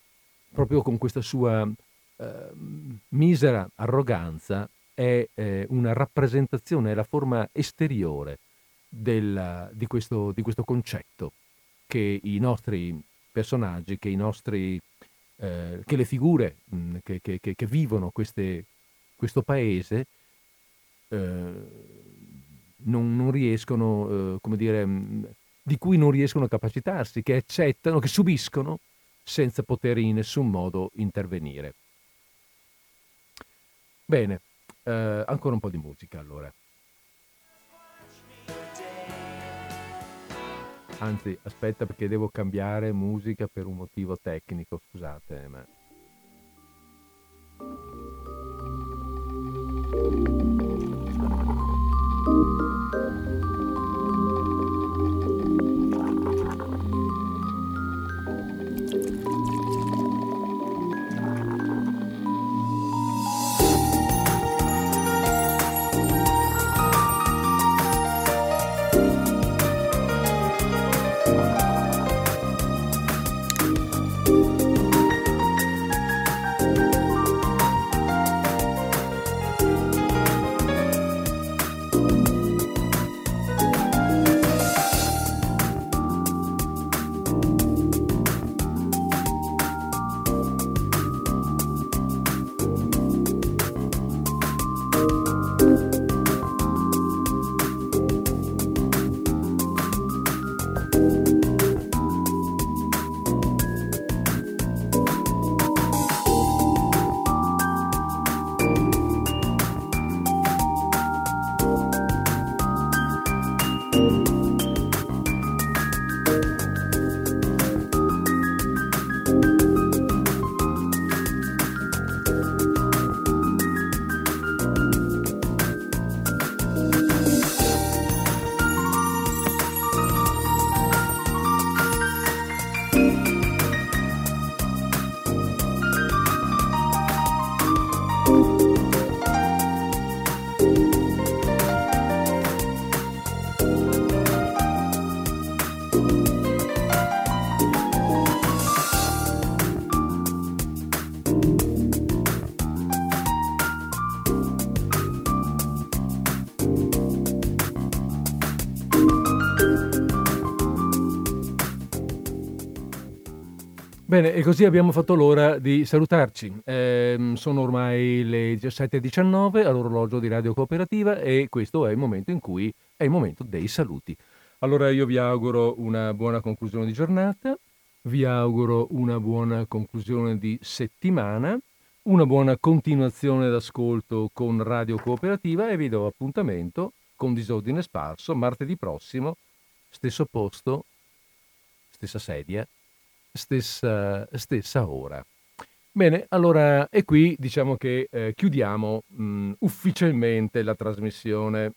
Speaker 1: proprio con questa sua eh, misera arroganza, è eh, una rappresentazione, è la forma esteriore del, di, questo, di, questo, concetto che i nostri personaggi, che, i nostri, eh, che le figure mh, mm, che, che, che, vivono queste, questo paese eh, non, non, riescono, eh, come dire, mm, di cui non riescono a capacitarsi, che accettano, che subiscono senza poter in nessun modo intervenire. Bene, eh, ancora un po' di musica allora. Anzi, aspetta perché devo cambiare musica per un motivo tecnico, scusate, ma... Bene, e così abbiamo fatto l'ora di salutarci. Eh, sono ormai le 17.19 all'orologio di Radio Cooperativa e questo è il momento in cui è il momento dei saluti. Allora io vi auguro una buona conclusione di giornata, vi auguro una buona conclusione di settimana, una buona continuazione d'ascolto con Radio Cooperativa e vi do appuntamento con Disordine Sparso martedì prossimo, stesso posto, stessa sedia stessa, stessa ora. Bene, allora, e qui diciamo che eh, chiudiamo mh, ufficialmente la trasmissione